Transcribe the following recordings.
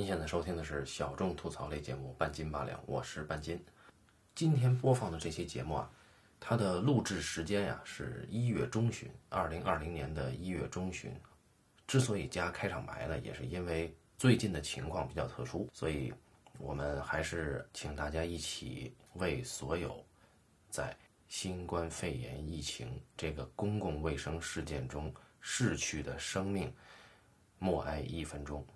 您现在收听的是小众吐槽类节目《半斤八两》，我是半斤。今天播放的这期节目啊，它的录制时间呀是一月中旬，二零二零年的一月中旬。之所以加开场白呢，也是因为最近的情况比较特殊，所以我们还是请大家一起为所有在新冠肺炎疫情这个公共卫生事件中逝去的生命默哀一分钟。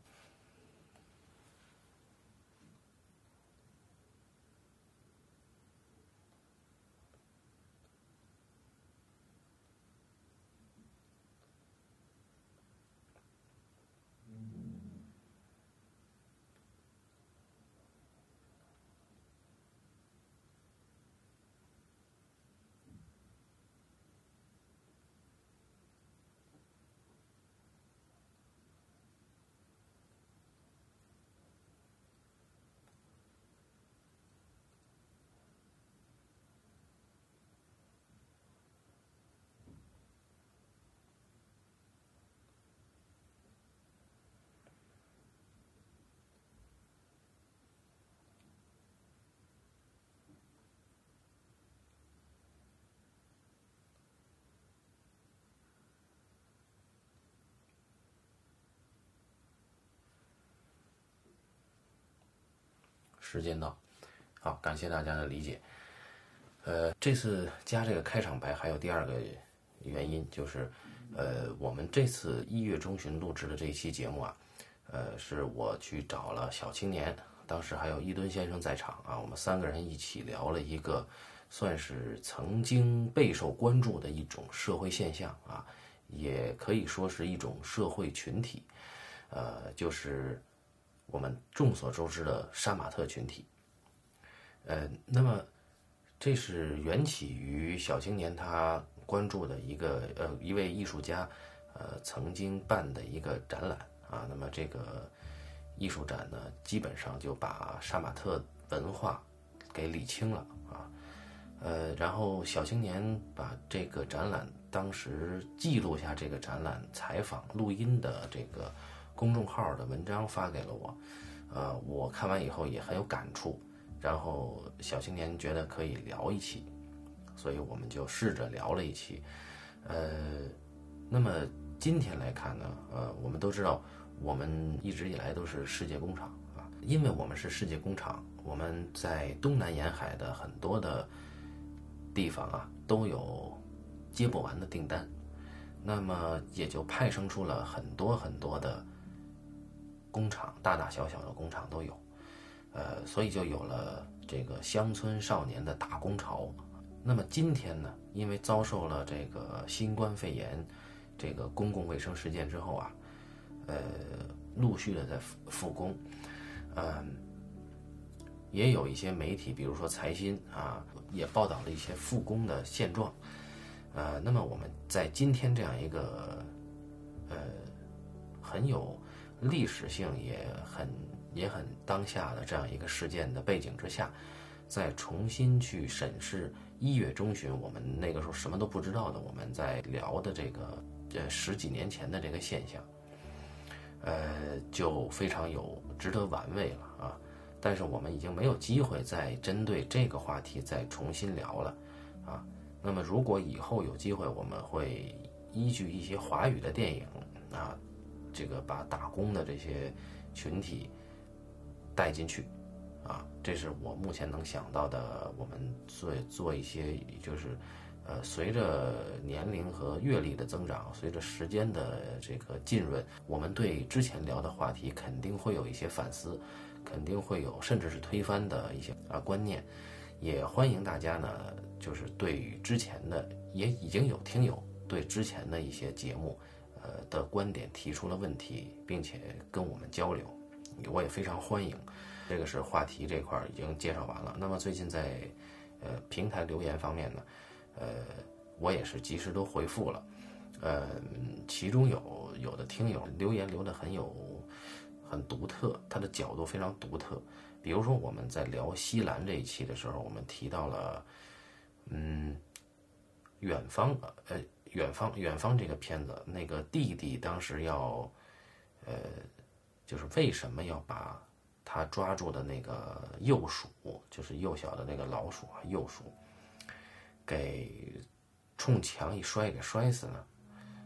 时间到，好，感谢大家的理解。呃，这次加这个开场白还有第二个原因，就是，呃，我们这次一月中旬录制的这一期节目啊，呃，是我去找了小青年，当时还有伊敦先生在场啊，我们三个人一起聊了一个算是曾经备受关注的一种社会现象啊，也可以说是一种社会群体，呃，就是。我们众所周知的杀马特群体，呃，那么这是缘起于小青年他关注的一个呃一位艺术家，呃曾经办的一个展览啊。那么这个艺术展呢，基本上就把杀马特文化给理清了啊。呃，然后小青年把这个展览当时记录下这个展览采访录音的这个。公众号的文章发给了我，呃，我看完以后也很有感触，然后小青年觉得可以聊一期，所以我们就试着聊了一期，呃，那么今天来看呢，呃，我们都知道，我们一直以来都是世界工厂啊，因为我们是世界工厂，我们在东南沿海的很多的地方啊，都有接不完的订单，那么也就派生出了很多很多的。工厂大大小小的工厂都有，呃，所以就有了这个乡村少年的打工潮。那么今天呢，因为遭受了这个新冠肺炎这个公共卫生事件之后啊，呃，陆续的在复复工，嗯，也有一些媒体，比如说财新啊，也报道了一些复工的现状。呃，那么我们在今天这样一个呃很有。历史性也很也很当下的这样一个事件的背景之下，再重新去审视一月中旬我们那个时候什么都不知道的我们在聊的这个呃十几年前的这个现象，呃就非常有值得玩味了啊！但是我们已经没有机会再针对这个话题再重新聊了啊。那么如果以后有机会，我们会依据一些华语的电影啊。这个把打工的这些群体带进去，啊，这是我目前能想到的。我们做做一些，就是呃，随着年龄和阅历的增长，随着时间的这个浸润，我们对之前聊的话题肯定会有一些反思，肯定会有甚至是推翻的一些啊观念。也欢迎大家呢，就是对于之前的，也已经有听友对之前的一些节目。的观点提出了问题，并且跟我们交流，我也非常欢迎。这个是话题这块已经介绍完了。那么最近在呃平台留言方面呢，呃我也是及时都回复了。呃，其中有有的听友留言留的很有很独特，他的角度非常独特。比如说我们在聊西兰这一期的时候，我们提到了嗯远方呃。远方，远方这个片子，那个弟弟当时要，呃，就是为什么要把他抓住的那个幼鼠，就是幼小的那个老鼠啊，幼鼠，给冲墙一摔给摔死呢？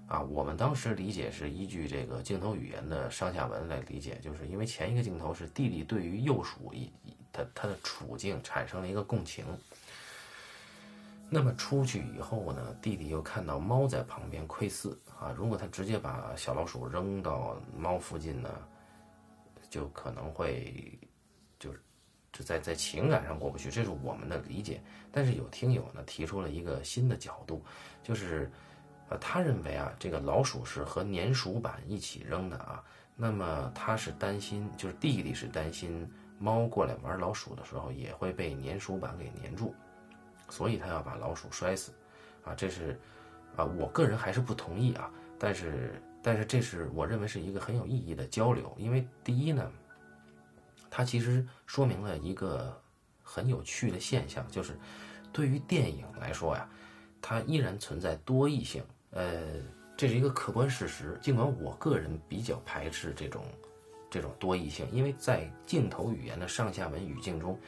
啊，我们当时理解是依据这个镜头语言的上下文来理解，就是因为前一个镜头是弟弟对于幼鼠一他他的处境产生了一个共情。那么出去以后呢，弟弟又看到猫在旁边窥视啊，如果他直接把小老鼠扔到猫附近呢，就可能会就是就在在情感上过不去，这是我们的理解。但是有听友呢提出了一个新的角度，就是。呃，他认为啊，这个老鼠是和粘鼠板一起扔的啊。那么他是担心，就是弟弟是担心猫过来玩老鼠的时候也会被粘鼠板给粘住，所以他要把老鼠摔死。啊，这是啊，我个人还是不同意啊。但是，但是这是我认为是一个很有意义的交流，因为第一呢，它其实说明了一个很有趣的现象，就是对于电影来说呀，它依然存在多义性。呃，这是一个客观事实。尽管我个人比较排斥这种这种多义性，因为在镜头语言的上下文语境中，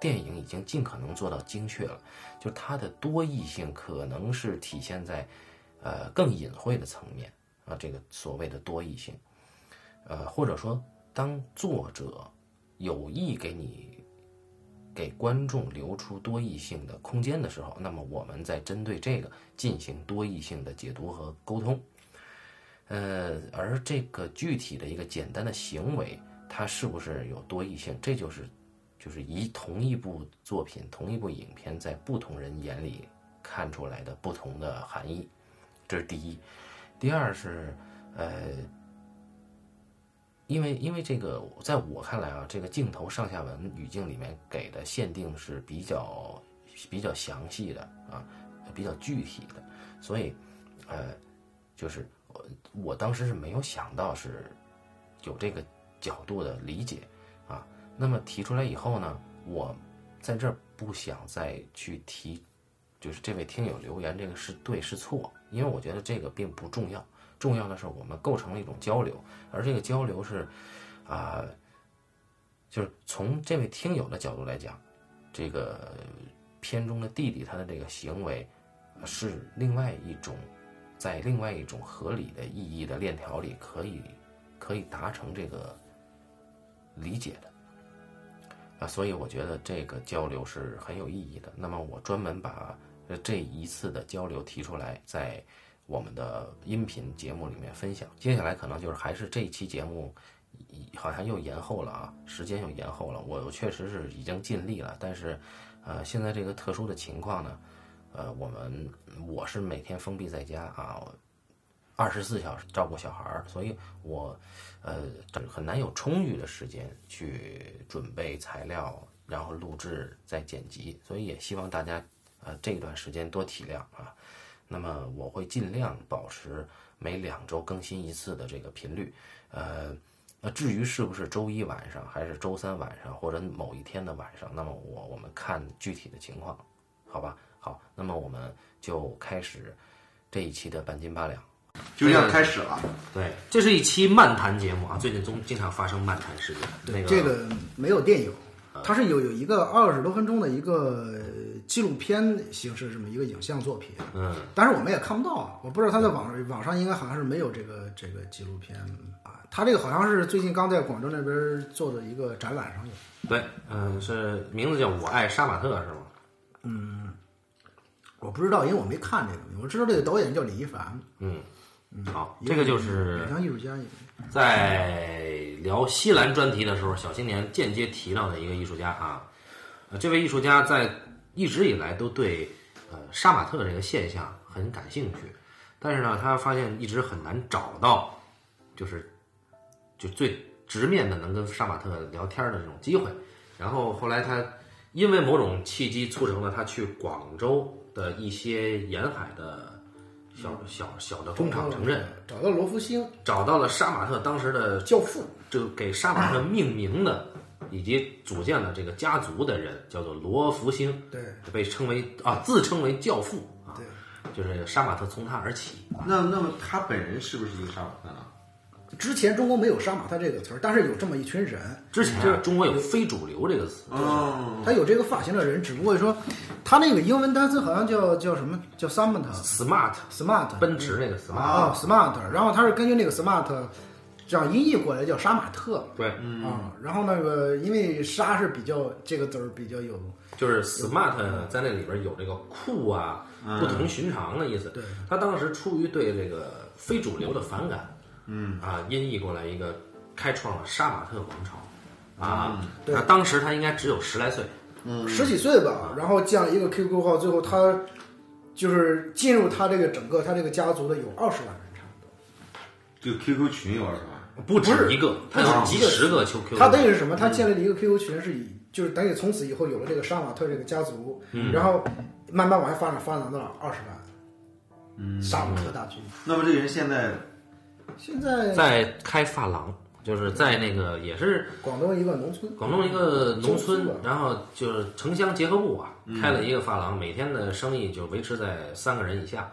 电影已经尽可能做到精确了。就是它的多义性可能是体现在呃更隐晦的层面啊，这个所谓的多义性，呃，或者说当作者有意给你。给观众留出多义性的空间的时候，那么我们在针对这个进行多义性的解读和沟通。呃，而这个具体的一个简单的行为，它是不是有多义性？这就是就是以同一部作品、同一部影片在不同人眼里看出来的不同的含义。这是第一。第二是呃。因为，因为这个，在我看来啊，这个镜头上下文语境里面给的限定是比较比较详细的啊，比较具体的，所以，呃，就是我我当时是没有想到是有这个角度的理解。那么提出来以后呢，我在这儿不想再去提，就是这位听友留言这个是对是错，因为我觉得这个并不重要。重要的是，我们构成了一种交流，而这个交流是，啊，就是从这位听友的角度来讲，这个片中的弟弟他的这个行为，是另外一种，在另外一种合理的意义的链条里可以可以达成这个理解的，啊，所以我觉得这个交流是很有意义的。那么我专门把这一次的交流提出来，在。我们的音频节目里面分享，接下来可能就是还是这一期节目，好像又延后了啊，时间又延后了。我确实是已经尽力了，但是，呃，现在这个特殊的情况呢，呃，我们我是每天封闭在家啊，二十四小时照顾小孩儿，所以我，呃，很难有充裕的时间去准备材料，然后录制再剪辑，所以也希望大家，呃，这段时间多体谅啊。那么我会尽量保持每两周更新一次的这个频率，呃，那至于是不是周一晚上，还是周三晚上，或者某一天的晚上，那么我我们看具体的情况，好吧？好，那么我们就开始这一期的半斤八两，就这样开始了。对，这是一期漫谈节目啊，最近总经常发生漫谈事件。对，这个没有电影，它是有有一个二十多分钟的一个。纪录片形式这么一个影像作品，嗯，但是我们也看不到，我不知道他在网上网上应该好像是没有这个这个纪录片啊。他这个好像是最近刚在广州那边做的一个展览上有。对，嗯，是名字叫《我爱杀马特》是吗？嗯，我不知道，因为我没看这个，我知道这个导演叫李一凡。嗯，好，这个就是影像艺术家，在聊西兰专题的时候，小青年间接提到的一个艺术家啊，这位艺术家在。一直以来都对，呃，杀马特这个现象很感兴趣，但是呢，他发现一直很难找到，就是，就最直面的能跟杀马特聊天的这种机会。然后后来他因为某种契机促成了他去广州的一些沿海的小小小的工厂城镇，找到罗福星，找到了杀马特当时的教父，就给杀马特命名的。以及组建了这个家族的人叫做罗福星，对，被称为啊，自称为教父啊，对，就是杀马特从他而起。那那么他本人是不是一个杀马特呢？之前中国没有杀马特这个词儿，但是有这么一群人，之前啊，中国有非主流这个词，哦，他有这个发型的人，只不过说他那个英文单词好像叫叫什么？叫 smart smart smart 奔驰那个 smart，啊 smart，然后他是根据那个 smart 这样音译过来叫杀马特。对，啊，然后那个因为杀是比较这个字儿比较有就是 smart 在那里边有这个酷啊、不同寻常的意思。对，他当时出于对这个非主流的反感，嗯啊，音译过来一个，开创了杀马特王朝啊。对那当时他应该只有十来岁，嗯十几岁吧，然后建了一个 QQ 号，最后他就是进入他这个整个他这个家族的有二十万人差不多。这个 QQ 群有二十万？不止一个，他有几十个 QQ。他等于是什么？他建立了一个 QQ 群，是以就是等于从此以后有了这个杀马特这个家族，然后慢慢往下发展，发展到了二十万，嗯，杀马特大军。那么这人现在现在在开发廊，就是在那个也是广东一个农村，广东一个农村然后就是城乡结合部啊，嗯。开了一个发廊，每天的生意就维持在三个人以下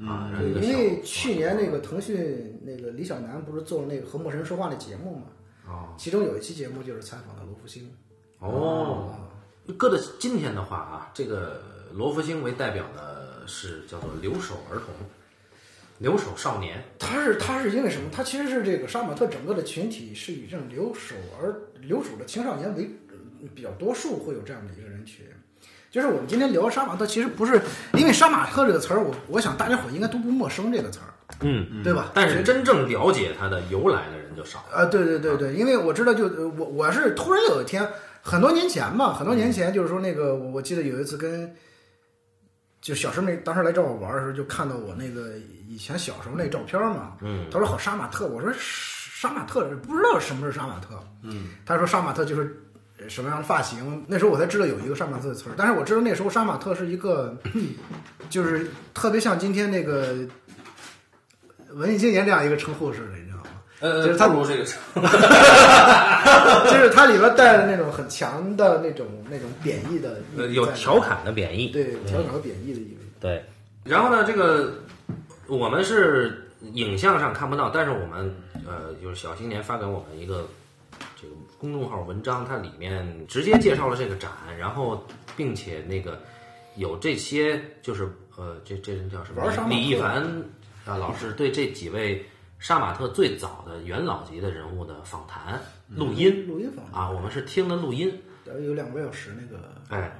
啊。因为去年那个腾讯那个李小男不是做了那个和陌生人说话的节目嘛，哦。其中有一期节目就是采访的罗福星。哦，搁到今天的话啊，这个罗福星为代表的是叫做留守儿童、留守少年。他是他是因为什么？他其实是这个杀马特整个的群体是以这种留守而留守的青少年为呃比较多数，会有这样的一个人群。就是我们今天聊杀马特，其实不是因为杀马特这个词儿，我我想大家伙应该都不陌生这个词儿，嗯，对吧？但是真正了解它的由来的人就少。啊，对对对对，因为我知道就，呃我我是突然有一天，很多年前吧，很多年前，就是说那个，我记得有一次跟，就小师妹当时来找我玩的时候，就看到我那个以前小时候那照片嘛，嗯，他说好杀马特，我说杀马特不知道什么是杀马特，嗯，他说杀马特就是什么样的发型，那时候我才知道有一个杀马特的词儿，但是我知道那时候杀马特是一个，就是特别像今天那个文艺青年这样一个称呼似的，你知道吗？呃，就是他不如这个，就是它里边带着那种很强的那种那种贬义的有调侃的贬义。对调侃和贬义的意味。对，然后呢，这个我们是影像上看不到，但是我们呃，就是小青年发给我们一个这个公众号文章，它里面直接介绍了这个展，然后并且那个有这些就是呃，这这人叫什么李一凡啊老师对这几位杀马特最早的元老级的人物的访谈录音录音访谈啊，我们是听的录音。有两个小时，那个哎，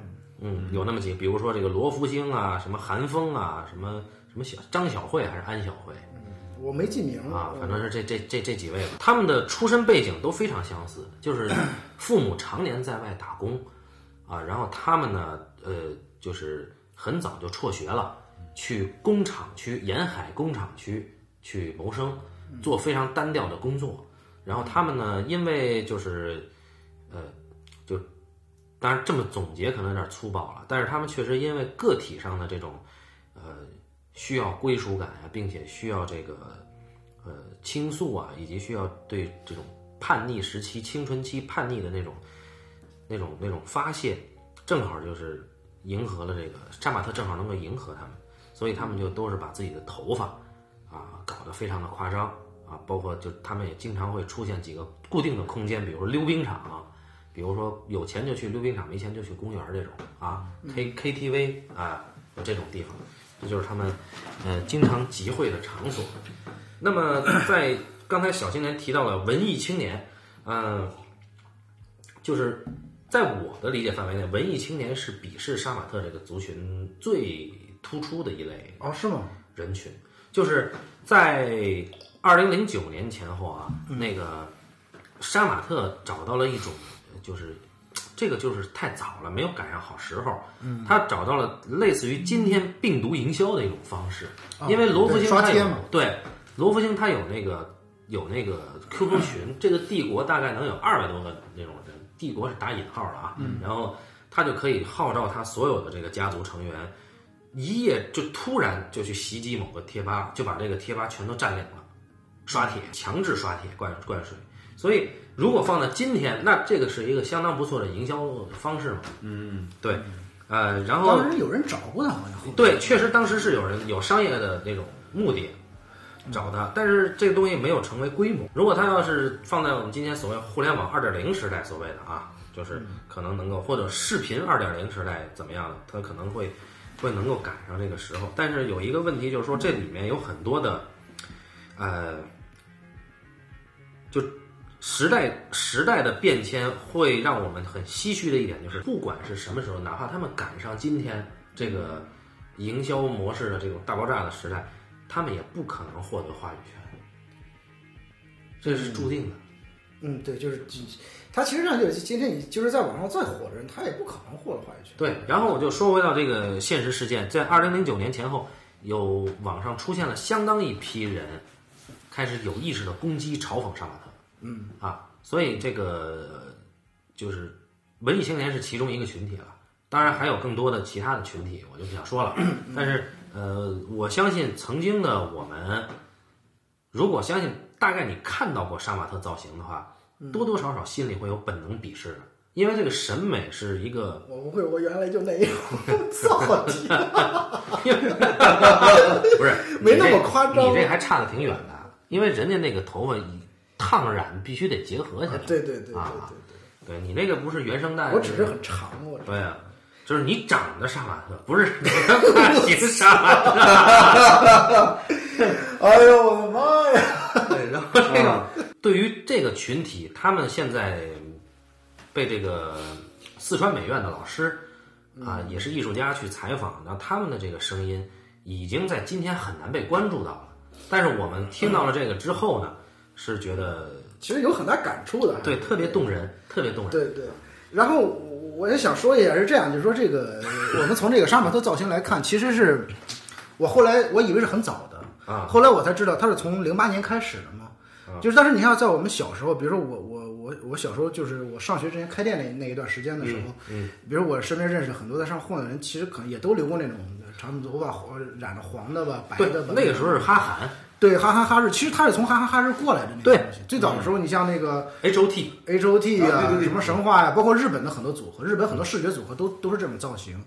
嗯，有那么几个，比如说这个罗福星啊，什么韩风啊，什么什么小张小慧还是安小慧我没记名啊，反正是这这这这几位吧，他们的出身背景都非常相似，就是 父母常年在外打工啊，然后他们呢，呃，就是很早就辍学了，去工厂区沿海工厂区去谋生，做非常单调的工作。然后他们呢，因为就是，呃，就当然这么总结可能有点粗暴了，但是他们确实因为个体上的这种，呃，需要归属感呀、并且需要这个，呃，倾诉啊，以及需要对这种叛逆时期、青春期叛逆的那种、那种、那种发泄，正好就是迎合了这个杀马特，正好能够迎合他们，所以他们就都是把自己的头发啊搞得非常的夸张啊，包括就他们也经常会出现几个固定的空间，比如说溜冰场、啊比如说有钱就去溜冰场，没钱就去公园这种啊，K KTV 啊，有这种地方，这就是他们呃经常集会的场所。那么在刚才小青年提到了文艺青年，嗯、就是在我的理解范围内，文艺青年是鄙视杀马特这个族群最突出的一类哦，是吗？人群，就是在二零零九年前后啊，那个杀马特找到了一种，就是这个就是太早了，没有赶上好时候。嗯，他找到了类似于今天病毒营销的一种方式，因为罗福对星他对罗福星他有那个有那个 QQ 群，这个帝国大概能有二百多个那种人，帝国是打引号的啊，然后他就可以号召他所有的这个家族成员。一夜就突然就去袭击某个贴吧，就把这个贴吧全都占领了，刷铁，强制刷铁灌灌水。所以如果放到今天，那这个是一个相当不错的营销方式嘛。嗯，对，呃，然后当时有人找过他，好像对，确实当时是有人有商业的那种目的，找他，但是这个东西没有成为规模。如果他要是放在我们今天所谓互联网二点零时代，所谓的啊，就是可能能够或者视频二点零时代怎么样的，它可能会会能够赶上这个时候。但是有一个问题就是说，这里面有很多的呃，就时代时代的变迁会让我们很唏嘘的一点就是，不管是什么时候，哪怕他们赶上今天这个营销模式的这种大爆炸的时代，他们也不可能获得话语权，这是注定的。嗯，对，就是他其实上就是今天你就是在网上再火的人，他也不可能获得话语权。对，然后我就说回到这个现实事件，在二零零九年前后，有网上出现了相当一批人开始有意识的攻击、嘲讽杀马特。嗯啊，所以这个就是文艺青年是其中一个群体了，当然还有更多的其他的群体，我就不想说了。但是呃，我相信曾经的我们，如果相信大概你看到过杀马特造型的话，多多少少心里会有本能鄙视的，因为这个审美是一个我不会，我原来就那样，造型！不是没那么夸张你这还差的挺远的，因为人家那个头发一烫染必须得结合起来。对对对对啊对对你那个不是原生带，我只是很长，我对啊，就是你长得杀马特，不是你的发型杀马特。哎呦我的妈呀！对，然后这个对于这个群体，他们现在被这个四川美院的老师啊，也是艺术家去采访，然后他们的这个声音已经在今天很难被关注到了。但是我们听到了这个之后呢，是觉得其实有很大感触的，对特别动人，特别动人。对对，然后我也想说一下，是这样，就是说这个 我们从这个杀马特造型来看，其实是我后来我以为是很早的。啊。后来我才知道他是从零八年开始的嘛。就是，但是你看，在我们小时候，比如说我我我我小时候，就是我上学之前开店那那一段时间的时候，嗯比如我身边认识很多在上混的人，其实可能也都留过那种长头发黄染的黄的吧、白的吧。，那个时候是哈韩对哈哈哈日，其实他是从哈哈哈日过来的那个对东西。最早的时候，你像那个 H O T，H O T 啊，什么神话呀、包括日本的很多组合，日本很多视觉组合都都是这种造型。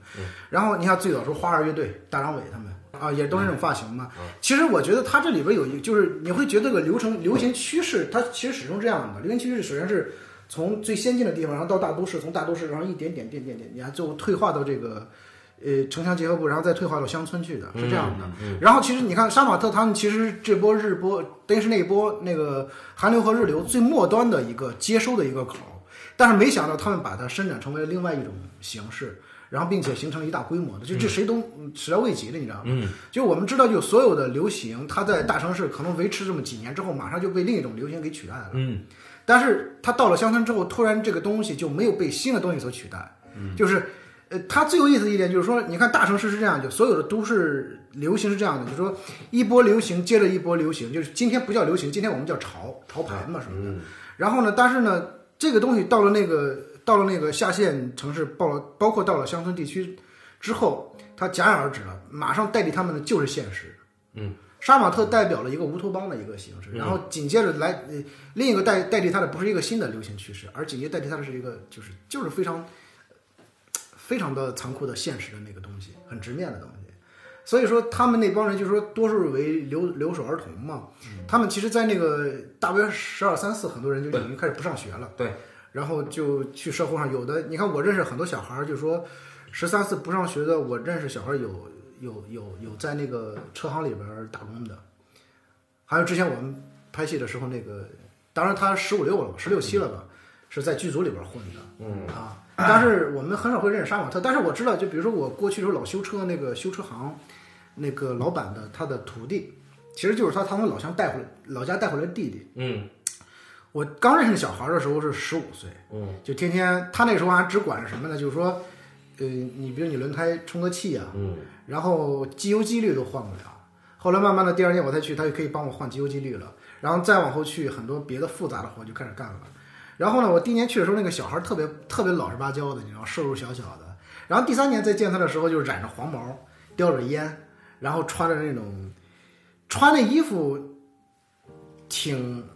然后你看最早时候花儿乐队、大张伟他们啊，也都是这种发型嘛。其实我觉得它这里边有一，就是你会觉得这个流程流行趋势，它其实始终这样的。流行趋势首先是从最先进的地方，然后到大都市，从大都市然后一点点点点点，你看最后退化到这个。呃，城乡结合部，然后再退化到乡村去的，是这样的。然后其实你看杀马特他们其实这波日波，等于是那一波那个韩流和日流最末端的一个接收的一个口儿，但是没想到他们把它伸展成为了另外一种形式，然后并且形成了一大规模的，就这谁都嗯始料未及的，你知道吗？嗯，就我们知道，就所有的流行，它在大城市可能维持这么几年之后，马上就被另一种流行给取代了。嗯，但是它到了乡村之后，突然这个东西就没有被新的东西所取代，就是。呃，它最有意思的一点就是说，你看大城市是这样，就所有的都市流行是这样的，就是说一波流行接着一波流行，就是今天不叫流行，今天我们叫潮潮牌嘛什么的。然后呢，但是呢，这个东西到了那个到了那个下线城市，包了包括到了乡村地区之后，它戛然而止了，马上代替他们的就是现实。嗯，杀马特代表了一个乌托邦的一个形式，然后紧接着来，呃，另一个代代替它的不是一个新的流行趋势，而紧接着代替它的是一个就是就是非常非常的残酷的现实的那个东西，很直面的东西。所以说，他们那帮人就是说，多数为留留守儿童嘛。他们其实，在那个大约十二三四，很多人就已经开始不上学了。对，然后就去社会上，有的你看，我认识很多小孩儿，就说十三四不上学的，我认识小孩儿有有有有在那个车行里边打工的，还有之前我们拍戏的时候，那个当然他十五六了吧，十六七了吧，是在剧组里边混的。嗯啊，但是我们很少会认识杀马特。但是我知道，就比如说我过去的时候老修车那个修车行，那个老板的他的徒弟，其实就是他他从老乡带回来老家带回来的弟弟。嗯我刚认识小孩的时候是十五岁，嗯就天天他那时候还只管什么呢？就是说，呃，你比如你轮胎充个气啊，嗯然后机油机滤都换不了。后来慢慢的第二天我再去，他就可以帮我换机油机滤了。然后再往后去，很多别的复杂的活就开始干了。然后呢，我第一年去的时候，那个小孩特别特别老实巴交的，你知道，瘦瘦小小的。然后第三年再见他的时候，就是染着黄毛，叼着烟，然后穿着那种穿的衣服挺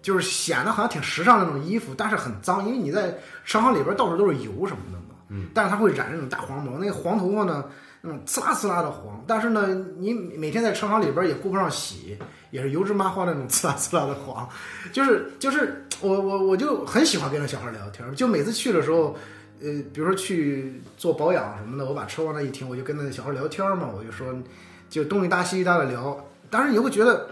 就是显得好像挺时尚的那种衣服，但是很脏，因为你在商场里边到处都是油什么的嘛。嗯。但是他会染那种大黄毛，那个黄头发呢，那种刺啦刺啦的黄。但是呢，你每天在车行里边也顾不上洗，也是油脂麻花那种刺啦刺啦的黄。就是就是我我我就很喜欢跟那小孩聊天，就每次去的时候。呃，比如说去做保养什么的，我把车往那一停，我就跟那小孩聊天嘛，我就说，就东一搭西一搭的聊。当然你会觉得，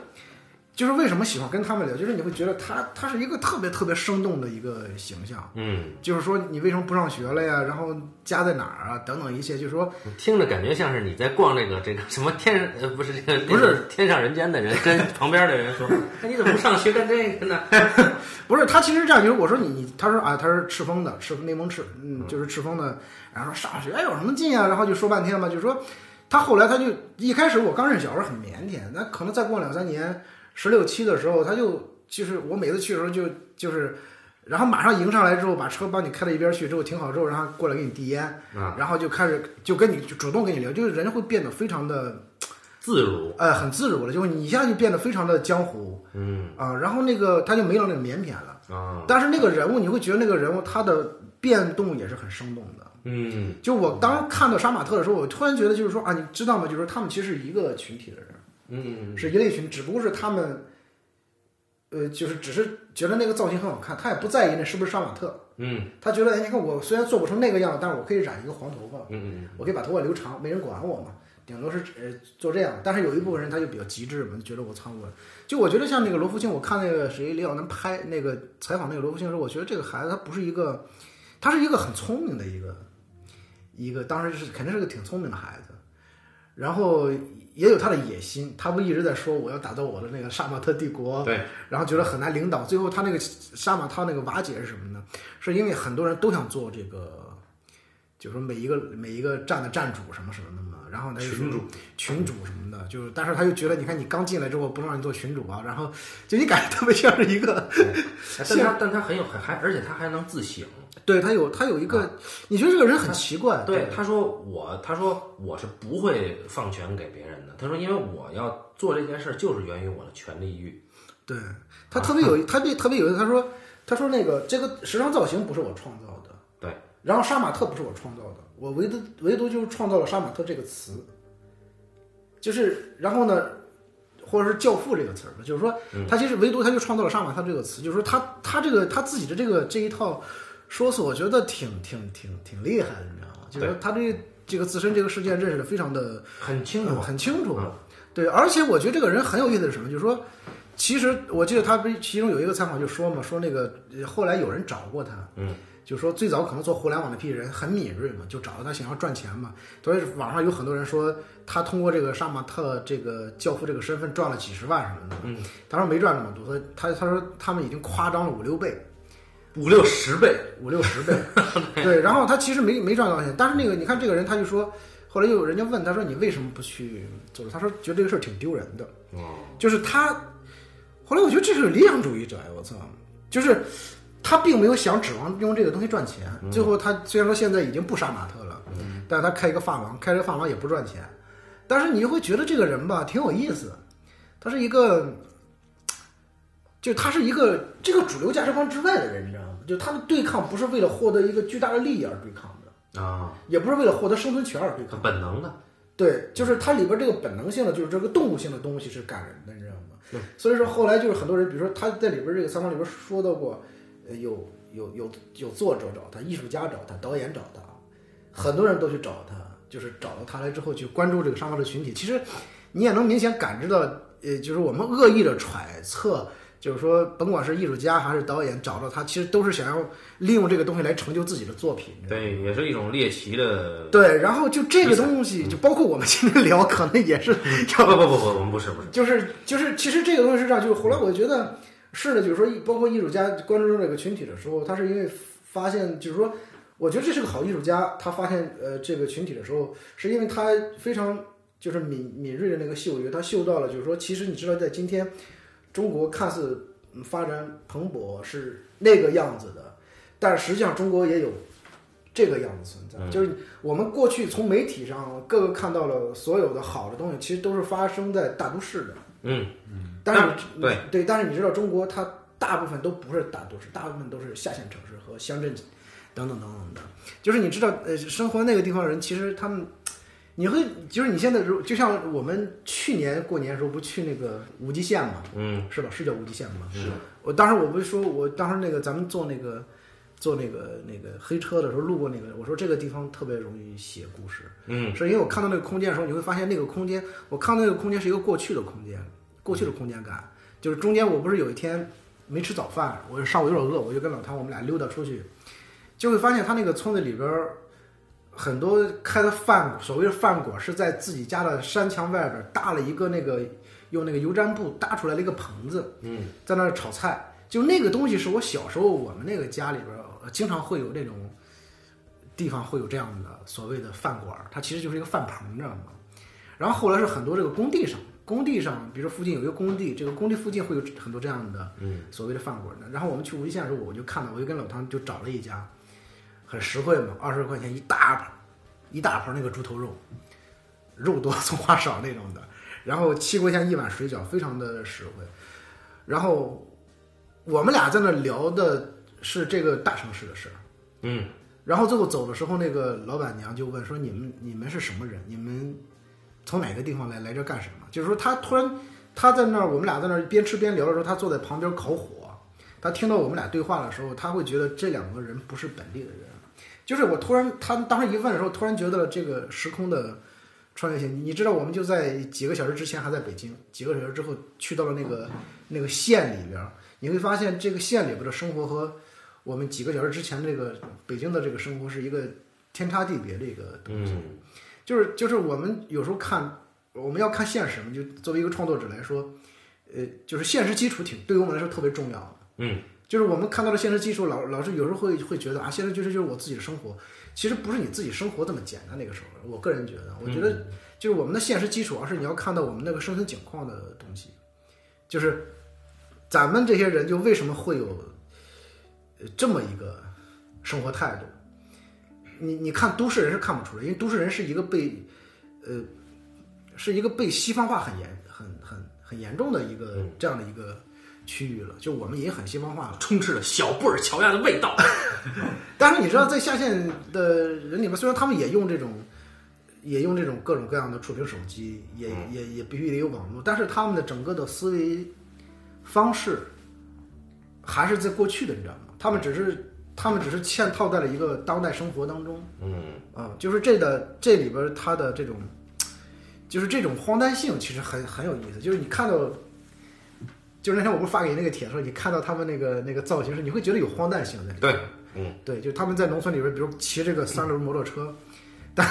就是为什么喜欢跟他们聊，就是你会觉得他他是一个特别特别生动的一个形象。嗯，就是说你为什么不上学了呀？然后家在哪儿啊？等等一切，就是说听着感觉像是你在逛这个这个什么天呃不是这个不是天上人间的人跟旁边的人说，哎你怎么不上学干这个呢？不是他其实这样，就是我说你你，他说啊他是赤峰的，赤内蒙赤，嗯，就是赤峰的，然后说上学有什么劲啊？然后就说半天嘛，就说他后来他就一开始我刚认识小时候很腼腆，那可能再过两三年，十六七的时候，他就就是我每次去的时候就就是，然后马上迎上来之后，把车帮你开到一边去之后停好之后，然后过来给你递烟，啊，然后就开始就跟你就主动跟你聊，就是人家会变得非常的自如，呃很自如了，就是你一下就变得非常的江湖嗯啊、然后那个他就没有那种腼腆了。啊，但是那个人物，你会觉得那个人物他的变动也是很生动的。嗯就我当看到杀马特的时候，我突然觉得就是说啊，你知道吗？就是说他们其实是一个群体的人，嗯是一类群，只不过是他们，呃，就是只是觉得那个造型很好看，他也不在意那是不是杀马特。嗯他觉得，哎，你看我虽然做不成那个样子，但是我可以染一个黄头发，嗯我可以把头发留长，没人管我嘛。顶多是呃做这样，但是有一部分人他就比较极致嘛，就觉得我操我，就我觉得像那个罗福清，我看那个谁李小男拍那个采访那个罗福清的时候，我觉得这个孩子他不是一个，他是一个很聪明的一个一个，当时是肯定是个挺聪明的孩子，然后也有他的野心，他不一直在说我要打造我的那个杀马特帝国，对，然后觉得很难领导，最后他那个杀马特那个瓦解是什么呢？是因为很多人都想做这个，就是说每一个每一个站的站主什么什么的嘛，然后他群主群主什么的，就是但是他又觉得，你看你刚进来之后不让你做群主啊，然后就你感觉特别像是一个，但他但他很有很还而且他还能自省。对他有他有一个，你觉得这个人很奇怪，对，他说我，他说我是不会放权给别人的。他说，因为我要做这件事儿，就是源于我的权力欲。对他特别有，他别特别有意思。他说，他说那个这个时尚造型不是我创造的，对，然后杀马特不是我创造的，我唯独唯独就是创造了杀马特这个词，就是然后呢，或者是教父这个词儿吧，就是说他其实唯独他就创造了杀马特这个词，就是说他他这个他自己的这个这一套说辞，我觉得挺挺挺挺厉害的，你知道吗？就是他对这个自身这个事件认识的非常的很清楚嗯，很清楚嗯。对，而且我觉得这个人很有意思是什么？就是说，其实我记得他不是其中有一个采访就说嘛，说那个呃后来有人找过他，嗯，就说最早可能做互联网那批人很敏锐嘛，就找到他想要赚钱嘛。所以网上有很多人说他通过这个杀马特这个教父这个身份赚了几十万什么的。嗯，他说没赚那么多，他他说他们已经夸张了五六倍。五六十倍。五六十倍，对，然后他其实没没赚到钱，但是那个你看这个人，他就说，后来又有人家问他说你为什么不去做？他说觉得这个事儿挺丢人的，哦，就是他，后来我觉得这是理想主义者呀，我操，就是他并没有想指望用这个东西赚钱，最后他虽然说现在已经不杀马特了，但是他开一个发廊，开这个发廊也不赚钱，但是你就会觉得这个人吧挺有意思，他是一个。就他是一个这个主流价值观之外的人，你知道吗？就他的对抗不是为了获得一个巨大的利益而对抗的，啊，也不是为了获得生存权而对抗。很本能的。对，就是它里边这个本能性的，就是这个动物性的东西是感人的，你知道吗？所以说后来就是很多人，比如说他在里边这个采访里边说到过，呃，有有有有作者找他，艺术家找他，导演找他，很多人都去找他，就是找到他来之后去关注这个沙发的群体。其实你也能明显感知到，呃，就是我们恶意的揣测。就是说，甭管是艺术家还是导演，找到他，其实都是想要利用这个东西来成就自己的作品。对，也是一种猎奇的。对，然后就这个东西，就包括我们今天聊，可能也是 要不不不不，我们不是不是。就是就是，其实这个东西是这样，就是后来我觉得是的，就是说，包括艺术家关注这个群体的时候，他是因为发现，就是说，我觉得这是个好艺术家，他发现呃这个群体的时候，是因为他非常就是敏敏锐的那个嗅觉，他嗅到了，就是说，其实你知道，在今天中国看似嗯发展蓬勃是那个样子的，但实际上中国也有这个样子存在，就是我们过去从媒体上各个看到了所有的好的东西，其实都是发生在大都市的。嗯嗯，但是对对，但是你知道中国它大部分都不是大都市，大部分都是下线城市和乡镇等等等等的。就是你知道，呃，生活那个地方的人，其实他们，你会就是你现在如就像我们去年过年的时候不去那个无极县嘛，嗯。是吧？是叫无极县吗？是。我当时我不是说，我当时那个咱们坐那个坐那个那个黑车的时候路过那个，我说这个地方特别容易写故事，嗯。是因为我看到那个空间的时候，你会发现那个空间，我看到那个空间是一个过去的空间，过去的空间感，就是中间我不是有一天没吃早饭，我上午有点饿，我就跟老唐我们俩溜达出去，就会发现他那个村子里边儿很多开的饭，所谓的饭馆是在自己家的山墙外边搭了一个那个用那个油毡布搭出来的一个棚子，嗯在那儿炒菜。就那个东西是我小时候我们那个家里边经常会有那种地方会有这样的所谓的饭馆，它其实就是一个饭棚，你知道吗？然后后来是很多这个工地上，工地上，比如说附近有一个工地，这个工地附近会有很多这样的嗯所谓的饭馆。然后我们去无锡县的时候，我就看到，我就跟老唐就找了一家，很实惠嘛，二十块钱一大盘，一大盘那个猪头肉，肉多 葱花少那种的，然后七块钱一碗水饺，非常的实惠。然后我们俩在那聊的是这个大城市的事儿。嗯然后最后走的时候，那个老板娘就问说：“你们你们是什么人？你们从哪个地方来？来这干什么？”就是说，他突然他在那儿，我们俩在那儿边吃边聊的时候，他坐在旁边烤火。他听到我们俩对话的时候，他会觉得这两个人不是本地的人。就是我突然他当时一问的时候，突然觉得这个时空的穿越性。你你知道，我们就在几个小时之前还在北京，几个小时之后去到了那个那个县里边儿，你会发现这个县里边的生活和我们几个小时之前这个北京的这个生活是一个天差地别的一个东西。嗯就是就是我们有时候看，我们要看现实嘛，就作为一个创作者来说，呃，就是现实基础挺对于我们来说特别重要的。嗯。就是我们看到了现实基础，老老是有时候会会觉得啊，现实基础就是我自己的生活，其实不是你自己生活这么简单。那个时候，我个人觉得，我觉得就是我们的现实基础，而是你要看到我们那个生存景况的东西，就是咱们这些人就为什么会有呃这么一个生活态度？你你看都市人是看不出来，因为都市人是一个被呃是一个被西方化很严很很很严重的一个这样的一个区域了，就我们也很西方化了。充斥着小布尔乔亚的味道。但是你知道，在下线的人里面，虽然他们也用这种，也用这种各种各样的触屏手机，也、也也必须得有网络，但是他们的整个的思维方式还是在过去的，你知道吗？他们只是他们只是嵌套在了一个当代生活当中，嗯啊，就是这的这里边儿它的这种，就是这种荒诞性，其实很很有意思。就是你看到，就是那天我不是发给你那个帖说，你看到他们那个那个造型时，你会觉得有荒诞性在里面。对，嗯对，就他们在农村里边，比如骑这个三轮摩托车，但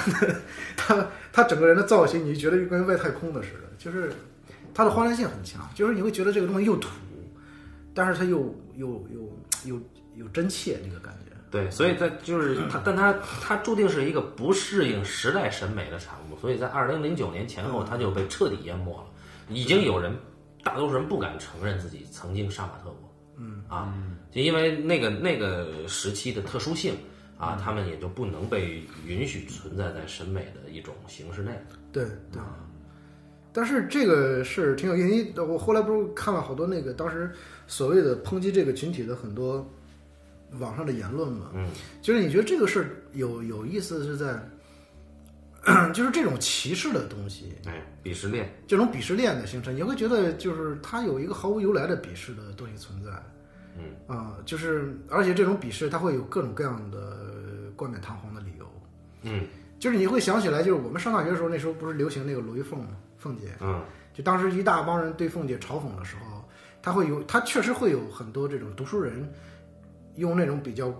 他他整个人的造型，你就觉得就跟外太空的似的，就是他的荒诞性很强，就是你会觉得这个东西又土，但是他又又又又又真切那个感觉。对，所以在就是他，但他他注定是一个不适应时代审美的产物，所以在二零零九年前后，他就被彻底淹没了。已经有人，大多数人不敢承认自己曾经杀马特过，嗯。啊，就因为那个那个时期的特殊性啊，他们也就不能被允许存在在审美的一种形式内。对对。但是这个是挺有意思，因我后来不是看了好多那个当时所谓的抨击这个群体的很多网上的言论嘛，嗯，就是你觉得这个事儿有有意思是在，就是这种歧视的东西，哎，鄙视链，这种鄙视链的形成，你会觉得就是它有一个毫无由来的鄙视的东西存在，嗯。啊、就是而且这种鄙视它会有各种各样的冠冕堂皇的理由，嗯。就是你会想起来，就是我们上大学的时候，那时候不是流行那个罗玉凤嘛，凤姐，嗯。就当时一大帮人对凤姐嘲讽的时候，他会有，他确实会有很多这种读书人用那种比较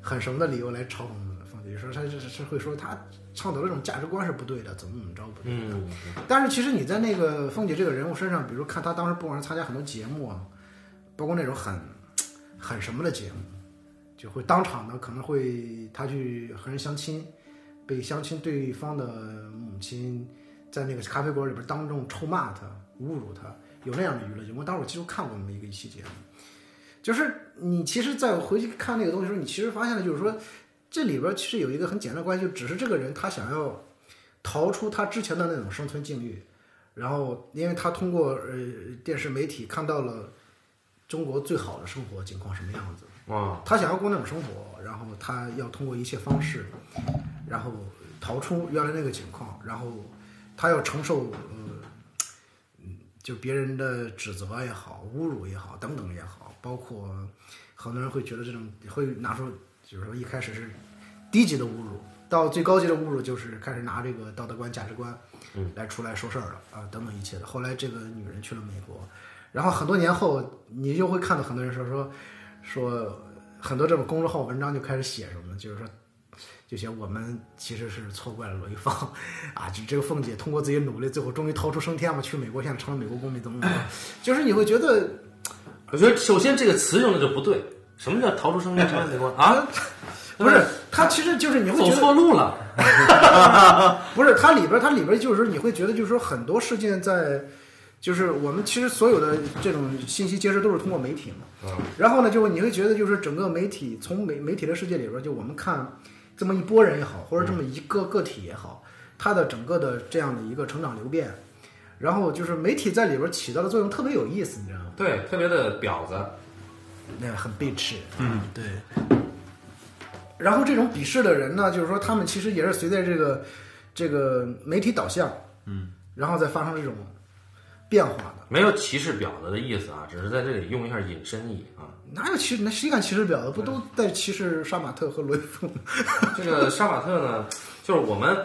很什么的理由来嘲讽凤姐，说他是是会说他倡导的这种价值观是不对的，怎么怎么着不对的。嗯但是其实你在那个凤姐这个人物身上，比如看她当时不管是参加很多节目啊，包括那种很很什么的节目，就会当场呢可能会她去和人相亲，被相亲对方的母亲在那个咖啡馆里边当众臭骂她、侮辱她，有那样的娱乐节目。当时我其实看过那么一个一期节目，就是你其实在回去看那个东西的时候，你其实发现了，就是说这里边其实有一个很简单的关系，就只是这个人他想要逃出他之前的那种生存境遇，然后因为他通过呃电视媒体看到了中国最好的生活情况什么样子，哇，他想要过那种生活，然后他要通过一切方式，然后逃出原来那个境况，然后他要承受呃，嗯，就别人的指责也好、侮辱也好等等也好，包括很多人会觉得这种会拿出，就是说一开始是低级的侮辱，到最高级的侮辱就是开始拿这个道德观、价值观，嗯，来出来说事儿了啊，等等一切的。后来这个女人去了美国，然后很多年后，你就会看到很多人说说说很多这种公众号文章就开始写什么呢？就是说。就写我们其实是错怪了罗一芳，啊，就这个凤姐通过自己努力，最后终于逃出升天嘛，去美国，现在成了美国公民，怎么怎么？就是你会觉得，我觉得首先这个词用的就不对。什么叫逃出生天 成为美国啊？不是 它其实就是你会走觉得错路了。不是它里边，它里边就是说你会觉得，就是说很多事件在，就是我们其实所有的这种信息接收都是通过媒体嘛。然后呢，就你会觉得，就是整个媒体从媒媒体的世界里边，就我们看这么一波人也好，或者这么一个个体也好，它的整个的这样的一个成长流变，然后就是媒体在里边起到的作用特别有意思，你知道吗？对，特别的婊子。那很背斥。嗯，对。然后这种鄙视的人呢，就是说他们其实也是随着这个这个媒体导向，嗯，然后再发生这种变化的。没有歧视婊子的意思啊，只是在这里用一下引申义啊。哪有歧视？那谁敢歧视婊子？不都在歧视杀马特和罗一凤吗？这个杀马特呢，就是我们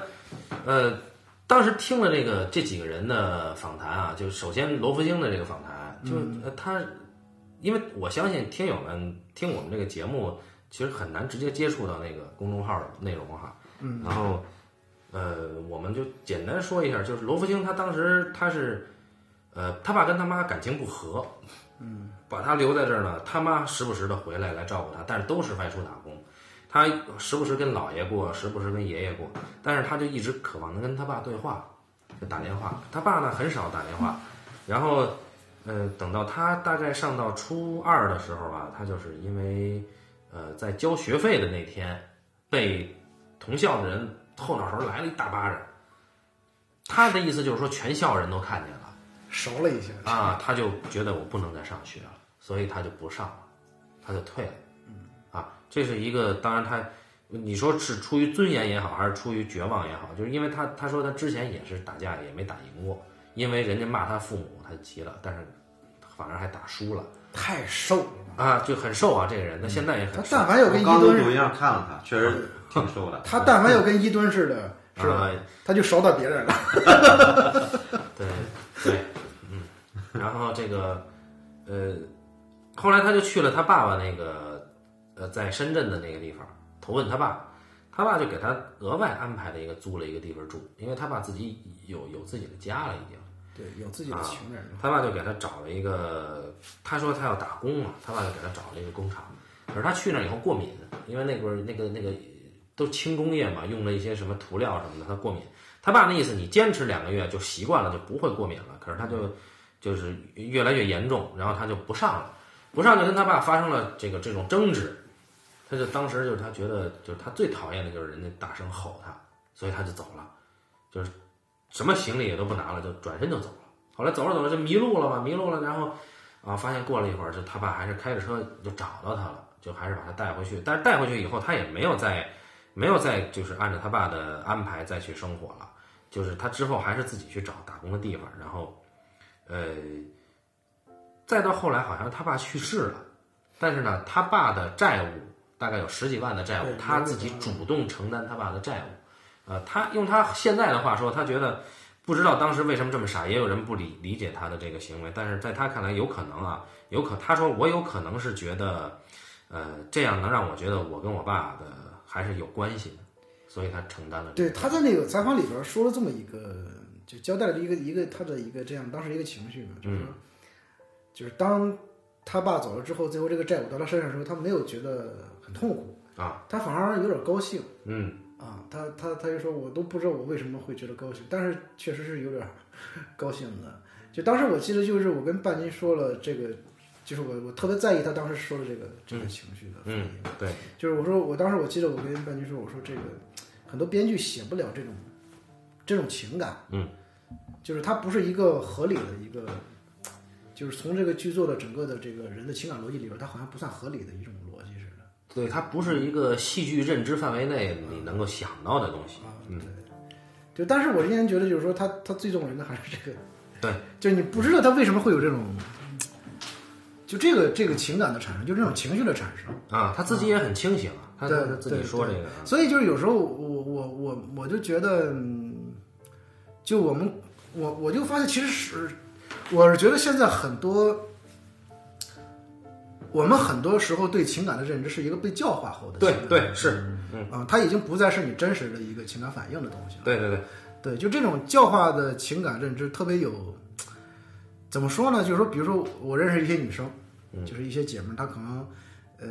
呃当时听了这个这几个人的访谈啊，就首先罗福星的这个访谈，就、是他，因为我相信听友们听我们这个节目，其实很难直接接触到那个公众号的内容哈。嗯。然后呃，我们就简单说一下，就是罗福星他当时他是呃他爸跟他妈感情不和，嗯，把他留在这儿呢，他妈时不时的回来来照顾他，但是都是外出打工。他时不时跟姥爷过，时不时跟爷爷过，但是他就一直渴望能跟他爸对话，就打电话。他爸呢很少打电话，然后，呃，等到他大概上到初二的时候吧，他就是因为，呃，在交学费的那天，被同校的人后脑勺来了一大巴掌。他的意思就是说，全校人都看见了。熟了一下啊，他就觉得我不能再上学了，所以他就不上了，他就退了。啊，这是一个，当然他，你说是出于尊严也好，还是出于绝望也好，就是因为他他说他之前也是打架也没打赢过，因为人家骂他父母，他急了，但是反而还打输了太瘦了。啊，就很瘦啊，这个人，他现在也很瘦。但凡有我跟伊敦似的，刚录抖音上看了他，确实挺瘦的。他但凡有跟伊敦似的，是吧？啊他就熟到别人了。对对，嗯，然后这个呃，后来他就去了他爸爸那个呃在深圳的那个地方投奔他爸，他爸就给他额外安排了一个租了一个地方住，因为他爸自己有有自己的家了已经。对，有自己的情人了。他爸就给他找了一个，他说他要打工嘛，他爸就给他找了一个工厂。可是他去那儿以后过敏，因为那会儿那个那个都轻工业嘛，用了一些什么涂料什么的，他过敏。他爸那意思，你坚持两个月就习惯了，就不会过敏了。可是他就就是越来越严重，然后他就不上了，不上就跟他爸发生了这个这种争执。他就当时就是他觉得，就是他最讨厌的就是人家大声吼他，所以他就走了，就是什么行李也都不拿了，就转身就走了。后来走着走着就迷路了嘛，迷路了，然后啊，发现过了一会儿，就他爸还是开着车就找到他了，就还是把他带回去。但是带回去以后，他也没有再没有再就是按照他爸的安排再去生活了，就是他之后还是自己去找打工的地方，然后呃，再到后来好像他爸去世了，但是呢，他爸的债务大概有十几万的债务，他自己主动承担他爸的债务。呃，他用他现在的话说，他觉得不知道当时为什么这么傻，也有人不理理解他的这个行为，但是在他看来有可能啊，有可他说我有可能是觉得，呃，这样能让我觉得我跟我爸的还是有关系的，所以他承担了这对，他在那个采访里边说了这么一个，就交代了一个一个他的一个这样当时一个情绪嘛，就是说，就是当他爸走了之后，最后这个债务到他身上的时候，他没有觉得很痛苦啊，他反而有点高兴嗯，啊，他他他就说我都不知道我为什么会觉得高兴，但是确实是有点 高兴的。就当时我记得就是我跟半斤说了这个，就是我我特别在意他当时说的这个这个情绪的反应。嗯，对，就是我说，我当时我记得我跟半斤说，我说这个很多编剧写不了这种这种情感，嗯，就是它不是一个合理的一个，就是从这个剧作的整个的这个人的情感逻辑里边，它好像不算合理的一种逻。对，它不是一个戏剧认知范围内你能够想到的东西。嗯，就但是我今天觉得就是说他他最动人的还是这个，对，就是你不知道他为什么会有这种，就这个这个情感的产生，就这种情绪的产生。啊，他自己也很清醒啊，他对他自己对对说这个啊，所以就是有时候我我我我就觉得，嗯就我们我我就发现其实是，我是觉得现在很多，我们很多时候对情感的认知是一个被教化后的对对是，嗯，啊、它已经不再是你真实的一个情感反应的东西了。对对对，对，就这种教化的情感认知特别有，怎么说呢？就是说，比如说我认识一些女生，就是一些姐们儿，她可能，呃，